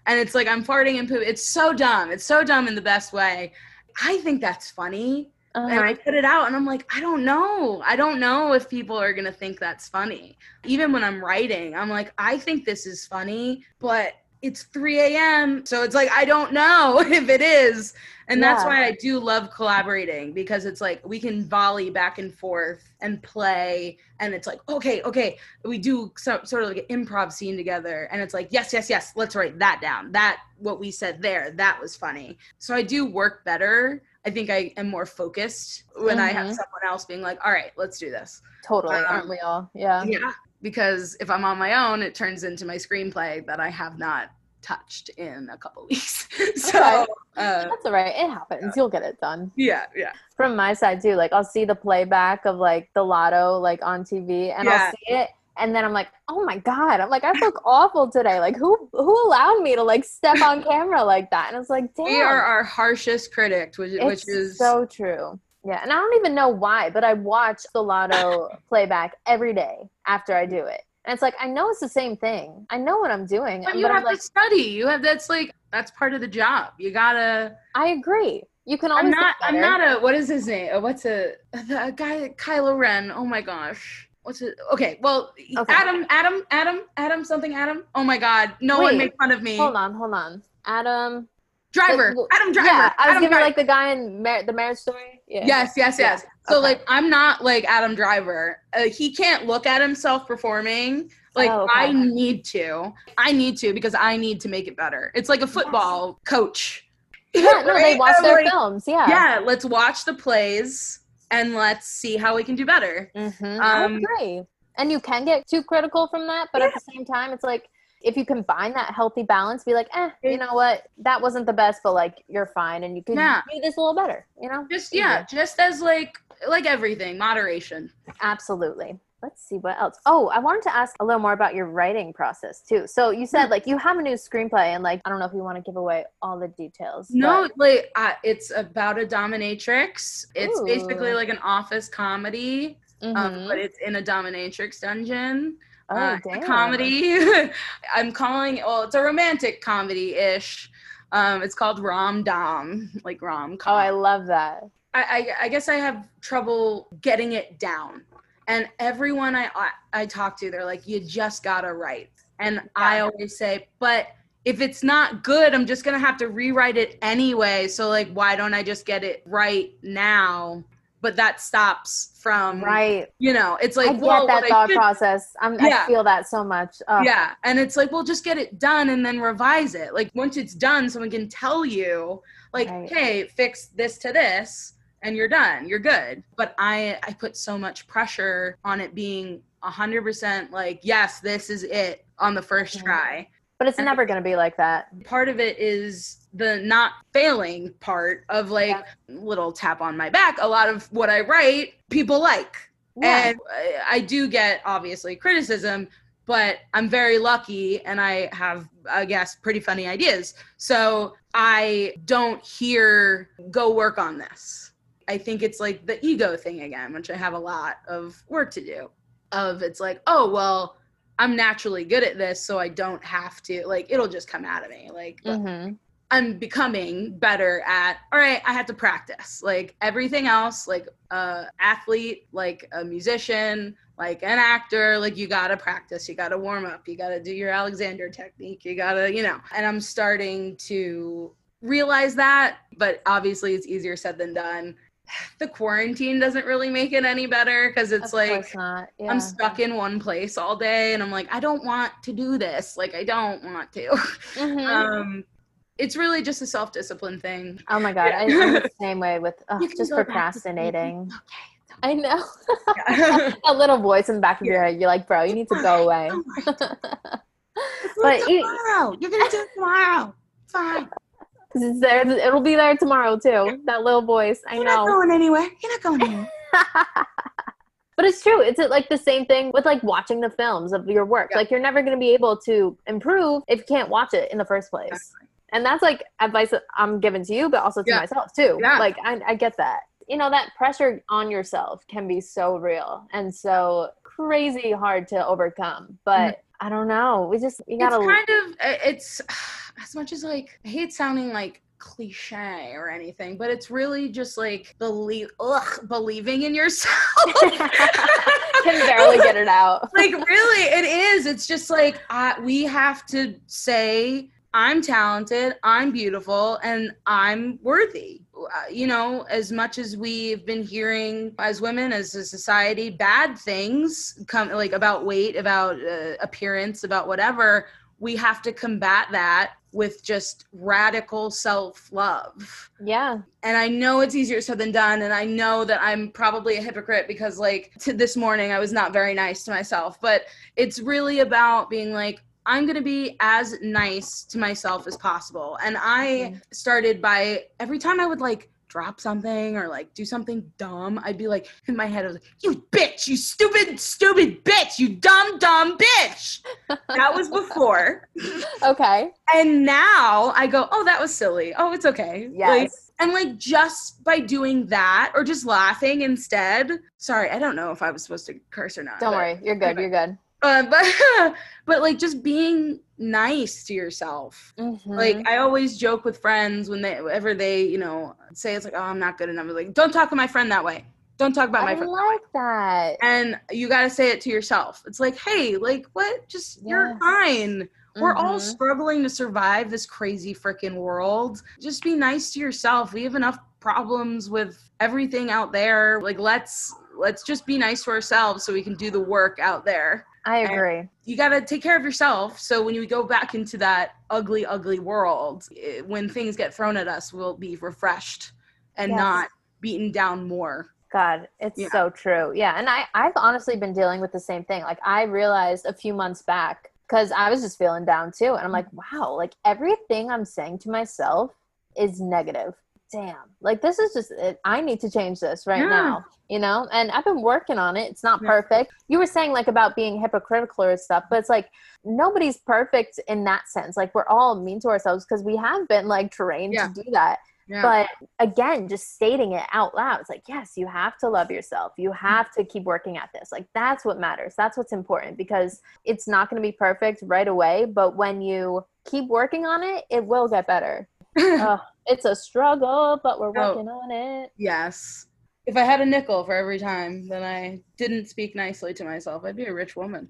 and it's like i'm farting and poop it's so dumb it's so dumb in the best way i think that's funny and Uh-huh. I put it out and I'm like, I don't know. I don't know if people are going to think that's funny. Even when I'm writing, I'm like, I think this is funny, but it's 3 a.m. So it's like, I don't know if it is. And that's why I do love collaborating because it's like we can volley back and forth and play. And it's like, okay, okay, we do so, sort of like an improv scene together. And it's like, yes, yes, yes, let's write that down. That, what we said there, that was funny. So I do work better. I think I am more focused when I have Mhm. someone else being like, all right, let's do this. Totally, um, aren't we all? Yeah. Yeah. Because if I'm on my own, it turns into my screenplay that I have not touched in a couple weeks. so uh, That's all right. It happens. You'll get it done. yeah, yeah. From my side too, like I'll see the playback of like the lotto like on TV and Yeah. I'll see it and then I'm like, oh my God. I'm like, I look awful today. Like who who allowed me to like step on camera like that? And it's like, damn. We are our harshest critic, which, which is so true. Yeah, and I don't even know why, but I watch the Lotto playback every day after I do it. And it's like I know it's the same thing. I know what I'm doing, But but, you I'm have like, to study. You have that's like that's part of the job. You gotta. I agree. You can always I'm not. I'm not a. What is his name? Uh, What's a guy? Kylo Ren. Oh my gosh. What's it? Okay. Well, Okay. Adam. Adam. Adam. Adam. Something. Adam. Oh my God. No one Wait, make fun of me. Hold on, hold on. Adam. Driver. Adam Driver. Yeah, I was Adam giving Dri- like the guy in Mar- the marriage story. Yeah. Yes, yes, Yeah. yes. So Okay. like I'm not like Adam Driver. Uh, he can't look at himself performing. Like Oh, okay. I need to. I need to because I need to make it better. It's like a football coach. Yeah, no, they watch their like, films. Yeah. Yeah, let's watch the plays and let's see how we can do better. Mm-hmm. I Um, agree. And you can get too critical from that, but at the same time, it's like if you combine that healthy balance, be like, eh, you know what, that wasn't the best, but like you're fine, and you can Yeah. do this a little better. You know? Just yeah, just as like like everything, moderation. Absolutely. Let's see what else. Oh, I wanted to ask a little more about your writing process too. So you Hmm. said like you have a new screenplay, and like I don't know if you want to give away all the details. No, but- like uh, it's about a dominatrix. It's basically like an office comedy, um, Mhm. but it's in a dominatrix dungeon. Oh, uh, comedy. I'm calling well, it's a romantic comedy ish. Um, it's called rom dom, like rom Oh, I love that. I, I, I guess I have trouble getting it down, and everyone I, I I talk to, they're like, you just gotta write, and I always say, but if it's not good, I'm just gonna have to rewrite it anyway. So like, why don't I just get it right now? But that stops from Right. You know, it's like I get well, that thought process. I'm, Yeah. I feel that so much. Ugh. yeah. And it's like, well, just get it done and then revise it. Like once it's done, someone can tell you, like, Right. hey, fix this to this and you're done. You're good. But I I put so much pressure on it being hundred percent like, yes, this is it on the first Yeah. try. But it's And- never going to be like that. Part of it is the not failing part of like Yeah. little tap on my back. A lot of what I write, people like. Yeah. And I- I do get obviously criticism, but I'm very lucky and I have, I guess, pretty funny ideas. So I don't hear, go work on this. I think it's like the ego thing again, which I have a lot of work to do. Of it's like, oh, well, I'm naturally good at this, so I don't have to, like, it'll just come out of me. Like, Mhm. I'm becoming better at all right, I have to practice. Like everything else, like a athlete, like a musician, like an actor, like you gotta practice, you gotta warm up, you gotta do your Alexander technique, you gotta, you know. And I'm starting to realize that, but obviously it's easier said than done. The quarantine doesn't really make it any better because it's Of like. Yeah. I'm stuck in one place all day and I'm like, I don't want to do this. Like I don't want to. Mhm. um it's really just a self-discipline thing oh my god, I. I'm the same way with just to procrastinating. okay I know yeah. a little voice in the back of your head. You're like, bro, you need to go away. But you- tomorrow you're gonna do it tomorrow fine 'Cause it's there. It'll be there tomorrow too. That little voice. I know you're not going anywhere you're not going anywhere but it's true. It's like the same thing with like watching the films of your work. Yeah. Like you're never going to be able to improve if you can't watch it in the first place. Exactly. And that's like advice that I'm giving to you, but also to Yeah. myself too. Yeah. Like I, I get that. You know, that pressure on yourself can be so real and so crazy hard to overcome. But mm-hmm. I don't know. We just you gotta. It's kind of uh, it's as much as like i hate sounding like cliche or anything but it's really just like believe ugh, believing in yourself can barely get it out. like really it is it's just like uh, we have to say i'm talented i'm beautiful and i'm worthy you know as much as we've been hearing as women as a society bad things come like about weight about uh, appearance about whatever we have to combat that with just radical self-love Yeah. and I know it's easier said than done. And I know that I'm probably a hypocrite because, like, to this morning, I was not very nice to myself. But it's really about being like, I'm going to be as nice to myself as possible. And I Mm-hmm. started by every time I would like drop something or like do something dumb, I'd be like in my head, I was like, you bitch, you stupid, stupid bitch, you dumb, dumb bitch. that was before. Okay. And now I go, oh, that was silly. Oh, it's okay. Like, Yes. and like just by doing that or just laughing instead. Sorry, I don't know if I was supposed to curse or not. Don't worry. You're good. You're good. Uh, but but like just being nice to yourself. Mhm. Like I always joke with friends when they whenever they you know say it's like oh I'm not good enough. I'm like don't talk to my friend that way. Don't talk about my I friend. like that. And you got to say it to yourself. It's like hey like what? Just you're Yes. fine. We're all Mhm. struggling to survive this crazy freaking world. Just be nice to yourself. We have enough problems with everything out there. Like let's let's just be nice to ourselves so we can do the work out there. I agree. You got to take care of yourself so when you go back into that ugly ugly world, eh, when things get thrown at us, we'll be refreshed and Yes. not beaten down more. God, it's Yeah. so true. Yeah, and I I've honestly been dealing with the same thing. Like I realized a few months back cuz I was just feeling down too and I'm like, wow, like everything I'm saying to myself is negative. Damn. Like this is just it. I need to change this right Yeah. now, you know? And I've been working on it. It's not Yeah. perfect. You were saying like about being hypocritical or stuff, but it's like nobody's perfect in that sense. Like we're all mean to ourselves because we have been like trained Yeah. to do that Yeah. but again just stating it out loud it's like yes you have to love yourself you mm-hmm. have to keep working at this like that's what matters that's what's important because it's not going to be perfect right away but when you keep working on it it will get better it's a struggle but we're Oh. working on it yes. If I had a nickel for every time that I didn't speak nicely to myself, I'd be a rich woman.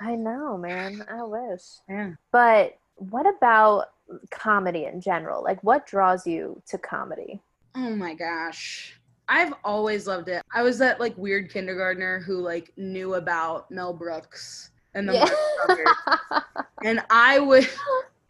i know man i wish Yeah. but what about comedy in general like what draws you to comedy Oh my gosh. I've always loved it. I was that like weird kindergartner who like knew about Mel Brooks and the Brothers. and I would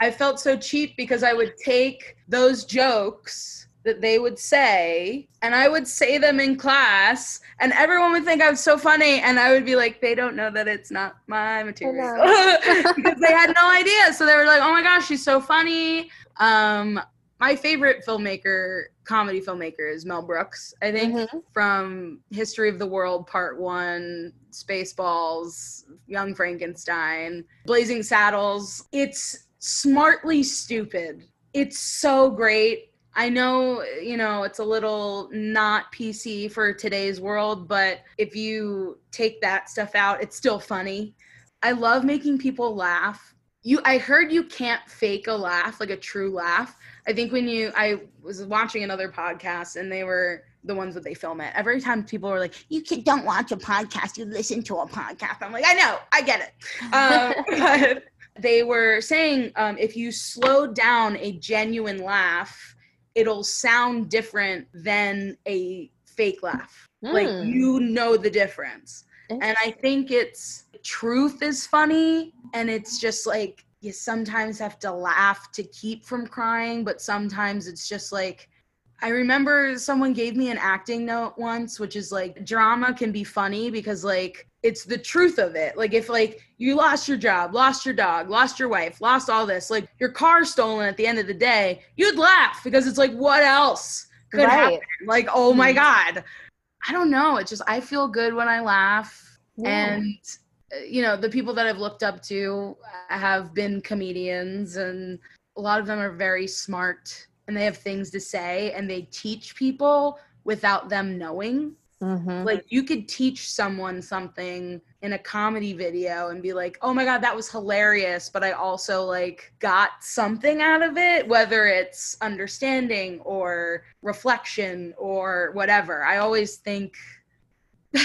I felt so cheap because I would take those jokes that they would say and I would say them in class and everyone would think I was so funny and I would be like they don't know that it's not my material because they had no idea so they were like oh my gosh she's so funny um my favorite filmmaker comedy filmmaker is Mel Brooks I think Mhm. from History of the World Part 1, Spaceballs, Young Frankenstein, Blazing Saddles. It's smartly stupid. It's so great. I know, you know, it's a little not PC for today's world, but if you take that stuff out, it's still funny. I love making people laugh. You I heard you can't fake a laugh, like a true laugh. I think when you I was watching another podcast and they were the ones that they film it. Every time people were like, "You can, don't watch a podcast, you listen to a podcast." I'm like, "I know, I get it." Um, but they were saying um, if you slow down a genuine laugh, it'll sound different than a fake laugh. Like Hmm. you know the difference. And I think it's truth is funny and it's just like you sometimes have to laugh to keep from crying, but sometimes it's just like I remember someone gave me an acting note once, which is like drama can be funny because like it's the truth of it. Like if like you lost your job, lost your dog, lost your wife, lost all this, like your car stolen at the end of the day, you'd laugh because it's like what else could happen? Like oh my Mhm. god. I don't know. It's just I feel good when I laugh Yeah. and uh, you know the people that i've looked up to have been comedians and a lot of them are very smart and they have things to say and they teach people without them knowing Mhm. like you could teach someone something in a comedy video and be like oh my god that was hilarious but i also like got something out of it whether it's understanding or reflection or whatever i always think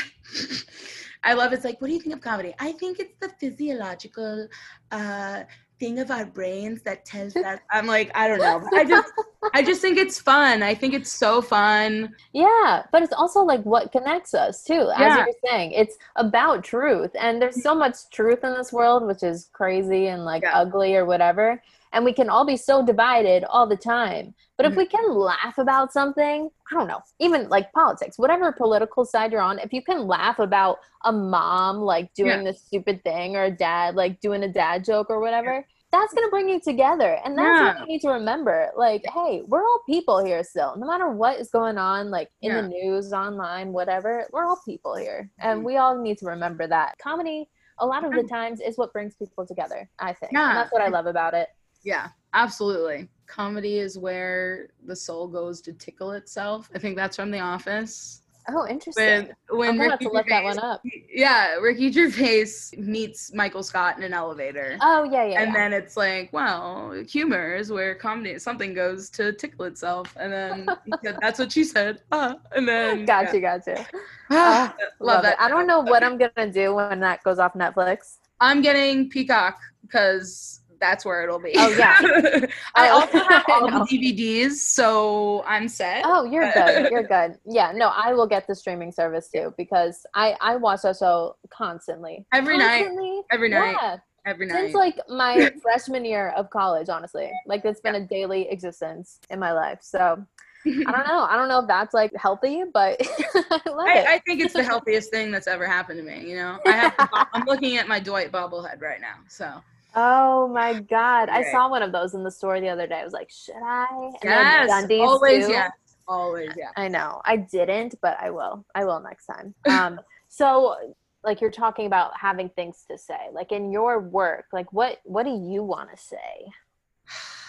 I love it's like, what do you think of comedy? I think it's the physiological uh thing of our brains that tells us I'm like, I don't know. I just I just think it's fun. I think it's so fun. Yeah, but it's also like what connects us too. As Yeah. you're saying, it's about truth, and there's so much truth in this world, which is crazy and like Yeah. ugly or whatever. And we can all be so divided all the time. But if Mhm. we can laugh about something, I don't know, even like politics, whatever political side you're on, if you can laugh about a mom like doing this stupid thing or a dad like doing a dad joke or whatever, that's going to bring you together. And that's what you need to remember. Like, hey, we're all people here still. No matter what is going on, like in the news, online, whatever, we're all people here. And Mhm. we all need to remember that. Comedy, a lot of the times, is what brings people together, I think. Yeah. And that's what I love about it. Yeah, absolutely. Comedy is where the soul goes to tickle itself. I think that's from The Office. Oh, interesting. When when I'm gonna have to look that one up. Yeah, Ricky Gervais meets Michael Scott in an elevator. Oh, yeah, yeah. and yeah. then it's like, well, humor is where comedy something goes to tickle itself, and then said, that's what she said. Ah, and then Gotcha, gotcha. Ah, Ah, love, that. it. I don't know what I'm gonna do when that goes off Netflix. I'm getting Peacock because that's where it'll be. Oh, yeah. I also have all know. the DVDs, so I'm set. Oh, you're good. You're good. Yeah, no, I will get the streaming service too because I I watch that show constantly. Every night. Every night. Yeah, Every night. since like my freshman year of college. Honestly, like it's been a daily existence in my life. So I don't know. I don't know if that's like healthy, but I love it. I, I think it's the healthiest thing that's ever happened to me. You know, I have. I'm looking at my Dwight bobblehead right now. So Oh my god! I saw one of those in the store the other day. I was like, should I? And yes, Dundies always too. yes, always yeah. I know. I didn't, but I will. I will next time. Um, so like you're talking about having things to say. Like in your work, like what what do you want to say?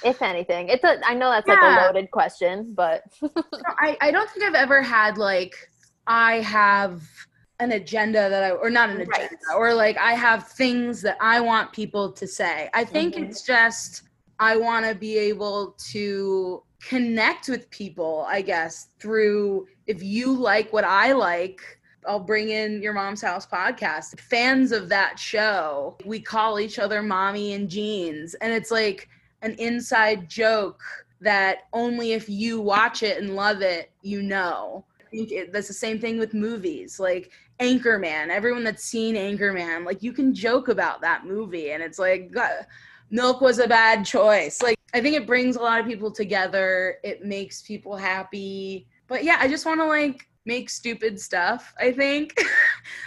If anything. It's a I know that's like a loaded question, but No, I, I don't think I've ever had like I have an agenda that I or not an Right. agenda or like I have things that I want people to say. I think Mhm. it's just I want to be able to connect with people, I guess, through if you like what I like, I'll bring in your mom's house podcast. Fans of that show, we call each other mommy and jeans and it's like an inside joke that only if you watch it and love it, you know. I think it, that's the same thing with movies. Like Anchorman, everyone that's seen Anchorman, like you can joke about that movie and it's like God, milk was a bad choice. Like I think it brings a lot of people together. It makes people happy. But yeah, I just want to like make stupid stuff, I think.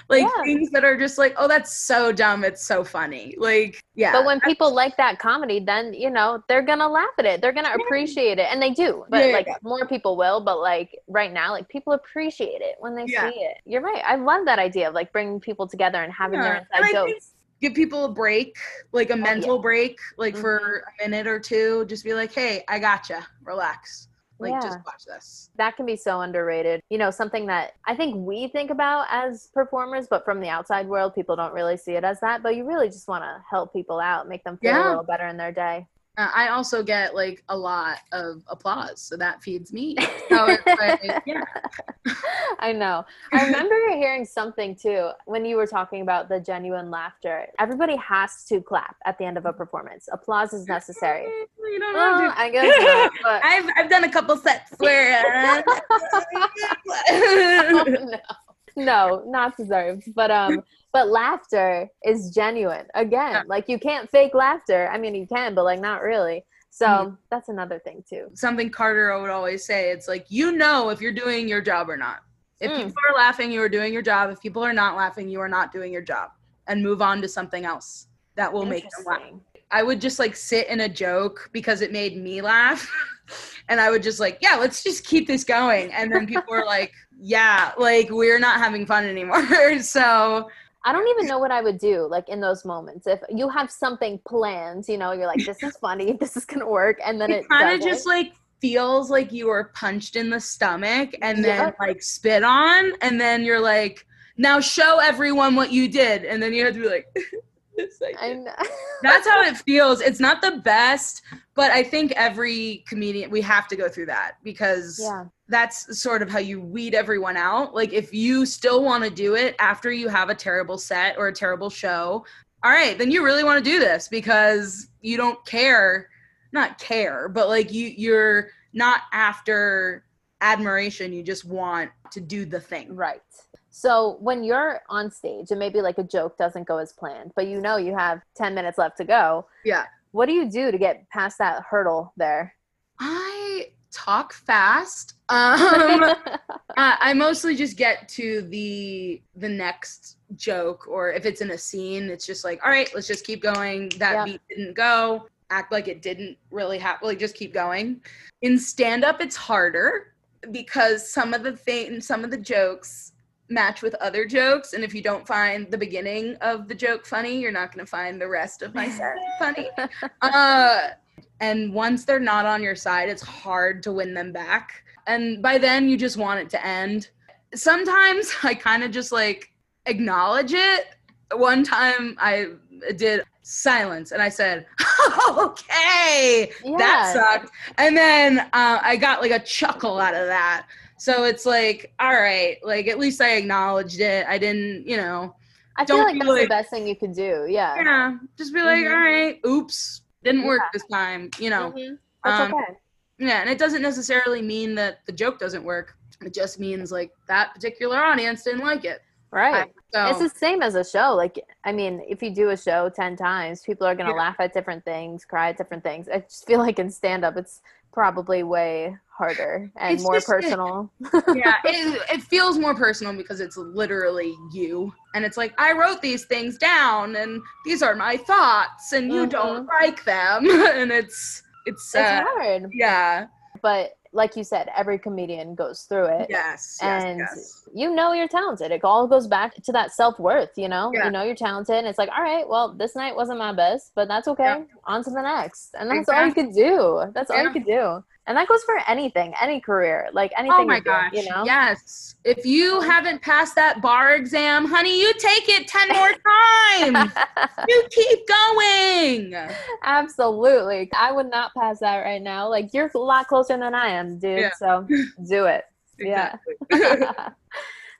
like Yeah. things that are just like, oh, that's so dumb, it's so funny. Like, yeah. but when people like that comedy, then you know they're gonna laugh at it. They're gonna appreciate it, and they do. But Yeah, like yeah. more people will. But like right now, like people appreciate it when they Yeah. see it. You're right. I love that idea of like bringing people together and having Yeah. their inside jokes. give people a break, like a Oh, yeah. mental break, like for Mhm. a minute or two. Just be like, hey, I gotcha. Relax. Like, Yeah. just watch this. that can be so underrated. You know, something that I think we think about as performers, but from the outside world, people don't really see it as that. But you really just want to help people out, make them feel a little better in their day. Uh, I also get like a lot of applause, so that feeds me. So like, yeah. I know. I remember hearing something too when you were talking about the genuine laughter. Everybody has to clap at the end of a performance. Applause is necessary. You don't Well, have to. I guess not, but I've I've done a couple sets where. Uh, no, no, not deserved. But um, but laughter is genuine. Again, Yeah. like you can't fake laughter. I mean, you can, but like not really. So Mhm. that's another thing too. Something Carter would always say. It's like you know if you're doing your job or not. If Mm. people are laughing, you are doing your job. If people are not laughing, you are not doing your job. And move on to something else that will make them laugh. I would just like sit in a joke because it made me laugh. and I would just like, yeah, let's just keep this going. And then people were like, yeah, like we're not having fun anymore. so I don't even know what I would do like in those moments. If you have something planned, you know, you're like, this is funny, this is gonna work, and then it, it kind of just like feels like you were punched in the stomach and then like spit on. And then you're like, now show everyone what you did. And then you have to be like, "Yes, I I know. That's how it feels. It's not the best, but I think every comedian we have to go through that because yeah. that's sort of how you weed everyone out. Like if you still want to do it after you have a terrible set or a terrible show, all right, then you really want to do this because you don't care, not care, but like you you're not after admiration, you just want to do the thing. Right. So when you're on stage and maybe like a joke doesn't go as planned, but you know you have 10 minutes left to go, Yeah. What do you do to get past that hurdle there? I talk fast. Um, I, mostly just get to the the next joke, or if it's in a scene, it's just like, all right, let's just keep going. That Yeah. beat didn't go. Act like it didn't really happen. Like just keep going. In stand up, it's harder because some of the thing, some of the jokes match with other jokes, and if you don't find the beginning of the joke funny, you're not going to find the rest of my set funny. Uh, and once they're not on your side, it's hard to win them back. And by then, you just want it to end. Sometimes I kind of just like acknowledge it. One time I did silence and I said, okay, that Yeah. sucked. And then uh, I got like a chuckle out of that. So it's like, all right, like at least I acknowledged it. I didn't, you know, I feel like that's like- the best thing you could do. Yeah. yeah, just be like, Mhm. all right, oops, didn't work Yeah. this time, you know. Mhm. That's Um, okay. Yeah, and it doesn't necessarily mean that the joke doesn't work. It just means like that particular audience didn't like it. Right. So It's the same as a show. Like, I mean, if you do a show 10 times, people are going to Yeah. laugh at different things, cry at different things. I just feel like in stand up, it's probably way harder and It's more just- personal. yeah, it, it feels more personal because it's literally you, and it's like I wrote these things down, and these are my thoughts, and you don't like them, and it's it's, it's uh, hard. yeah, But like you said, every comedian goes through it. yes, yes, and yes. you know you're talented. It all goes back to that self worth, you know? Yeah. You know you're talented. And it's like, all right, well, this night wasn't my best, but that's okay. Yeah. On to the next. And that's all you Exactly. could do. That's all you could do. And that goes for anything, any career, like oh anything. Oh my you do, gosh! you know? Yes. If you haven't passed that bar exam, honey, you take it ten more times. you keep going. Absolutely. I would not pass that right now. Like you're a lot closer than I am, dude. Yeah. So do it. Yeah.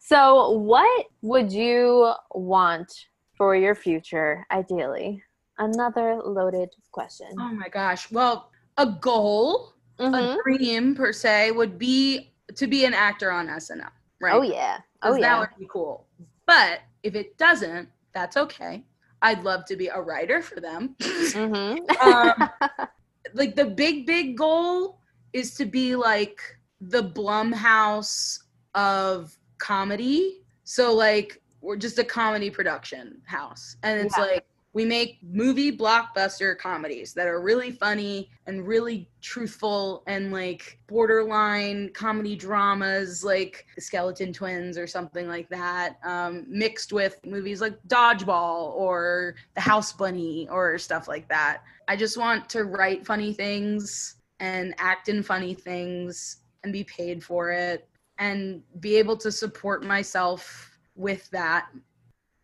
So what would you want for your future, ideally? Another loaded question. oh my gosh. Well, a goal, Mhm. a dream per se, would be to be an actor on SNL. Right. Oh yeah. Oh yeah. That would be cool. But if it doesn't, that's okay. I'd love to be a writer for them. Mhm. um, like the big big goal is to be like the Blumhouse of comedy. So like we're just a comedy production house, and it's Yeah. like we make movie blockbuster comedies that are really funny and really truthful and like borderline comedy dramas like skeleton twins or something like that um, mixed with movies like dodgeball or the house bunny or stuff like that. I just want to write funny things and act in funny things and be paid for it and be able to support myself with that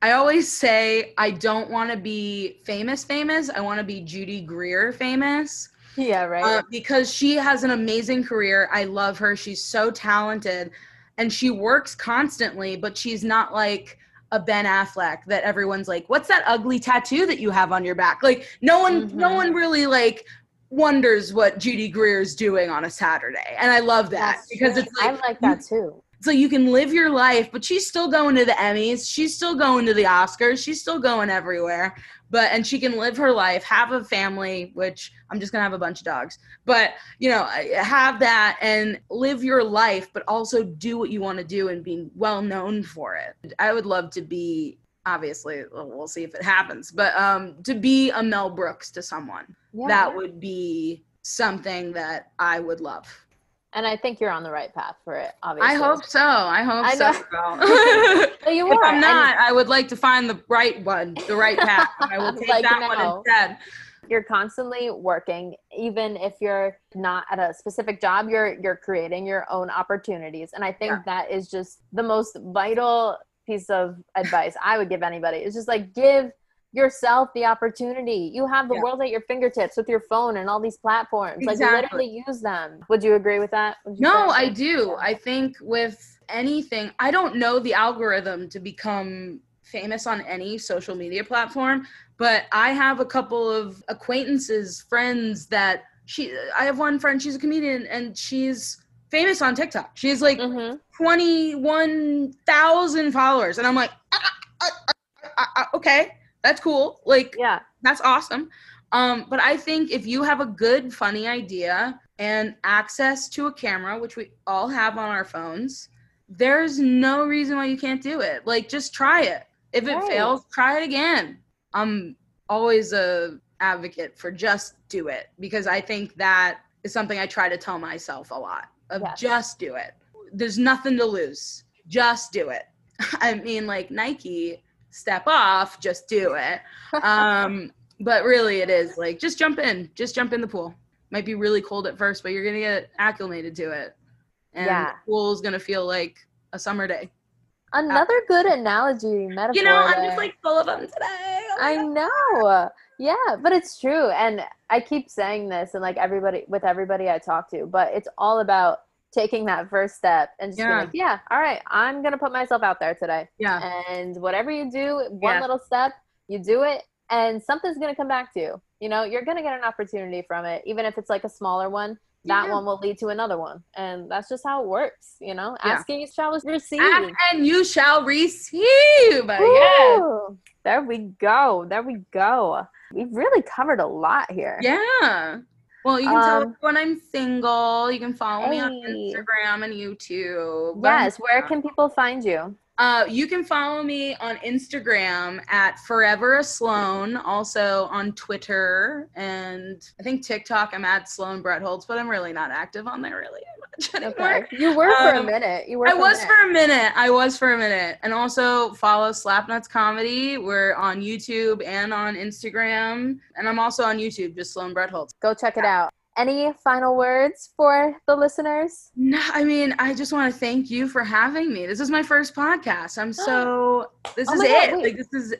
I always say I don't want to be famous, famous. I want to be Judy Greer famous yeah, right. uh, because she has an amazing career. I love her. She's so talented and she works constantly, but she's not like a Ben Affleck that everyone's like, "What's that ugly tattoo that you have on your back?" Like no one no Mhm. one really like wonders what Judy Greer's doing on a Saturday. And I love that That's because true. it's like I like that too. So you can live your life, but she's still going to the Emmys. She's still going to the Oscars. She's still going everywhere. But and she can live her life, have a family, which I'm just gonna have a bunch of dogs. But you know, have that and live your life, but also do what you want to do and be well known for it. I would love to be obviously well, see if it happens, but um to be a Mel Brooks to someone. Yeah. That would be something that I would love. And I think you're on the right path for it, obviously. I hope so. I hope I so. you if are. I'm not, I would like to find the right one, the right path. I will take Like that one instead. you're constantly working even if you're not at a specific job you're you're creating your own opportunities and i think Yeah. that is just the most vital piece of advice i would give anybody it's just like give yourself the opportunity you have the Yeah. world at your fingertips with your phone and all these platforms like literally use them would you agree with that No. I do. I think with anything, I don't know the algorithm to become famous on any social media platform, but I have a couple of acquaintances, friends that she I have one friend, she's a comedian and she's famous on TikTok. She's like Mhm. 21,000 followers and I'm like "Ah, ah, ah, ah, ah, okay, that's cool. Like yeah that's awesome Um, but I think if you have a good, funny idea and access to a camera, which we all have on our phones, there's no reason why you can't do it. Like, just try it. If it Right. fails, try it again. I'm always a advocate for just do it because I think that is something I try to tell myself a lot of Yes. just do it. There's nothing to lose. Just do it. I mean, like Nike, step off, just do it. Um, but really, it is like just jump in, just jump in the pool. Might be really cold at first, but you're gonna get acclimated to it, and Yeah. the pool is gonna feel like a summer day. Another good analogy metaphor. You know, I'm just like full of them today. Oh I God. know. Yeah, but it's true. And I keep saying this and like everybody with everybody I talk to, but it's all about taking that first step and just Yeah. like, yeah, all right, I'm gonna put myself out there today. yeah, And whatever you do, one Yeah. little step, you do it and something's gonna come back to you. You know, you're gonna get an opportunity from it, even if it's like a smaller one. That Yeah. one will lead to another one. And that's just how it works, you know? Yeah. Asking you shall receive. Ask and you shall receive. Yes. Ooh, there we go. There we go. We've really covered a lot here. Yeah. Well, you can tell um, when I'm single. You can follow me on Instagram and YouTube. Yes. Where can people find you? Uh, you can follow me on Instagram at Forever a Sloan, also on Twitter and I think TikTok. I'm at Sloan Brett Holtz, but I'm really not active on there really much anymore. Okay. You were for a Um, minute. You were. I for was for a minute. I was for a minute. And also follow Slapnuts Comedy. We're on YouTube and on Instagram. And I'm also on YouTube, just Sloan Brett Holtz. Go check it out. Any final words for the listeners? No, I mean, I just want to thank you for having me. This is my first podcast. I'm so this Oh is God, it. Like this is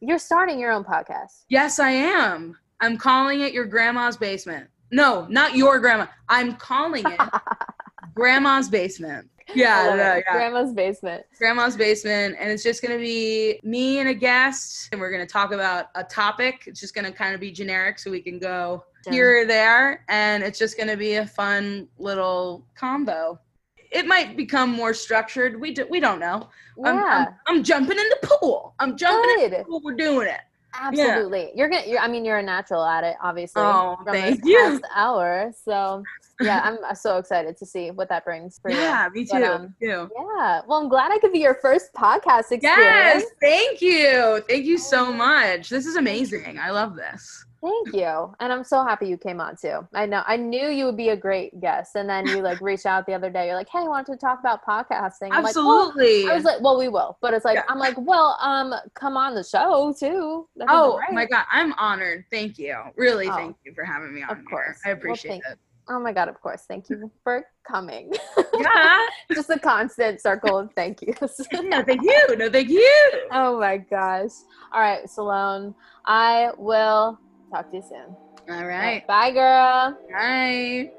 You're starting your own podcast. yes, I am. I'm calling it your grandma's basement. No, not your grandma. I'm calling it grandma's basement. Yeah, yeah. Grandma's basement. grandma's basement and it's just going to be me and a guest and we're going to talk about a topic it's just going to kind of be generic so we can go Done. here or there and it's just going to be a fun little combo it might become more structured we, do, we don't know I'm, Yeah. I'm, I'm jumping in the pool i'm jumping in the pool we're doing it Absolutely. You're gonna. You're, I mean, you're a natural at it, obviously. Oh, from thank this you. past hour. So yeah, I'm so excited to see what that brings for yeah you. me But, too um, me too Yeah. Well, I'm glad I could be your first podcast experience. yes thank you thank you so much this is amazing i love this Thank you. And I'm so happy you came on too. I know I knew you would be a great guest. And then you like reached out the other day. You're like, hey, I wanted to talk about podcasting. I'm like, well, absolutely I was like, well, we will. But it's like, Yeah. I'm like, well, um, come on the show too. That'd Oh my god, I'm honored. Thank you. Really, Oh, thank you for having me on. of course. here. I Well, appreciate thank- it. Oh my God, of course. Thank you for coming. Yeah. Just a constant circle of thank yous. no, thank you. No, thank you. oh my gosh. All right, Sloan, I will talk to you soon. All right. Bye, girl. Bye.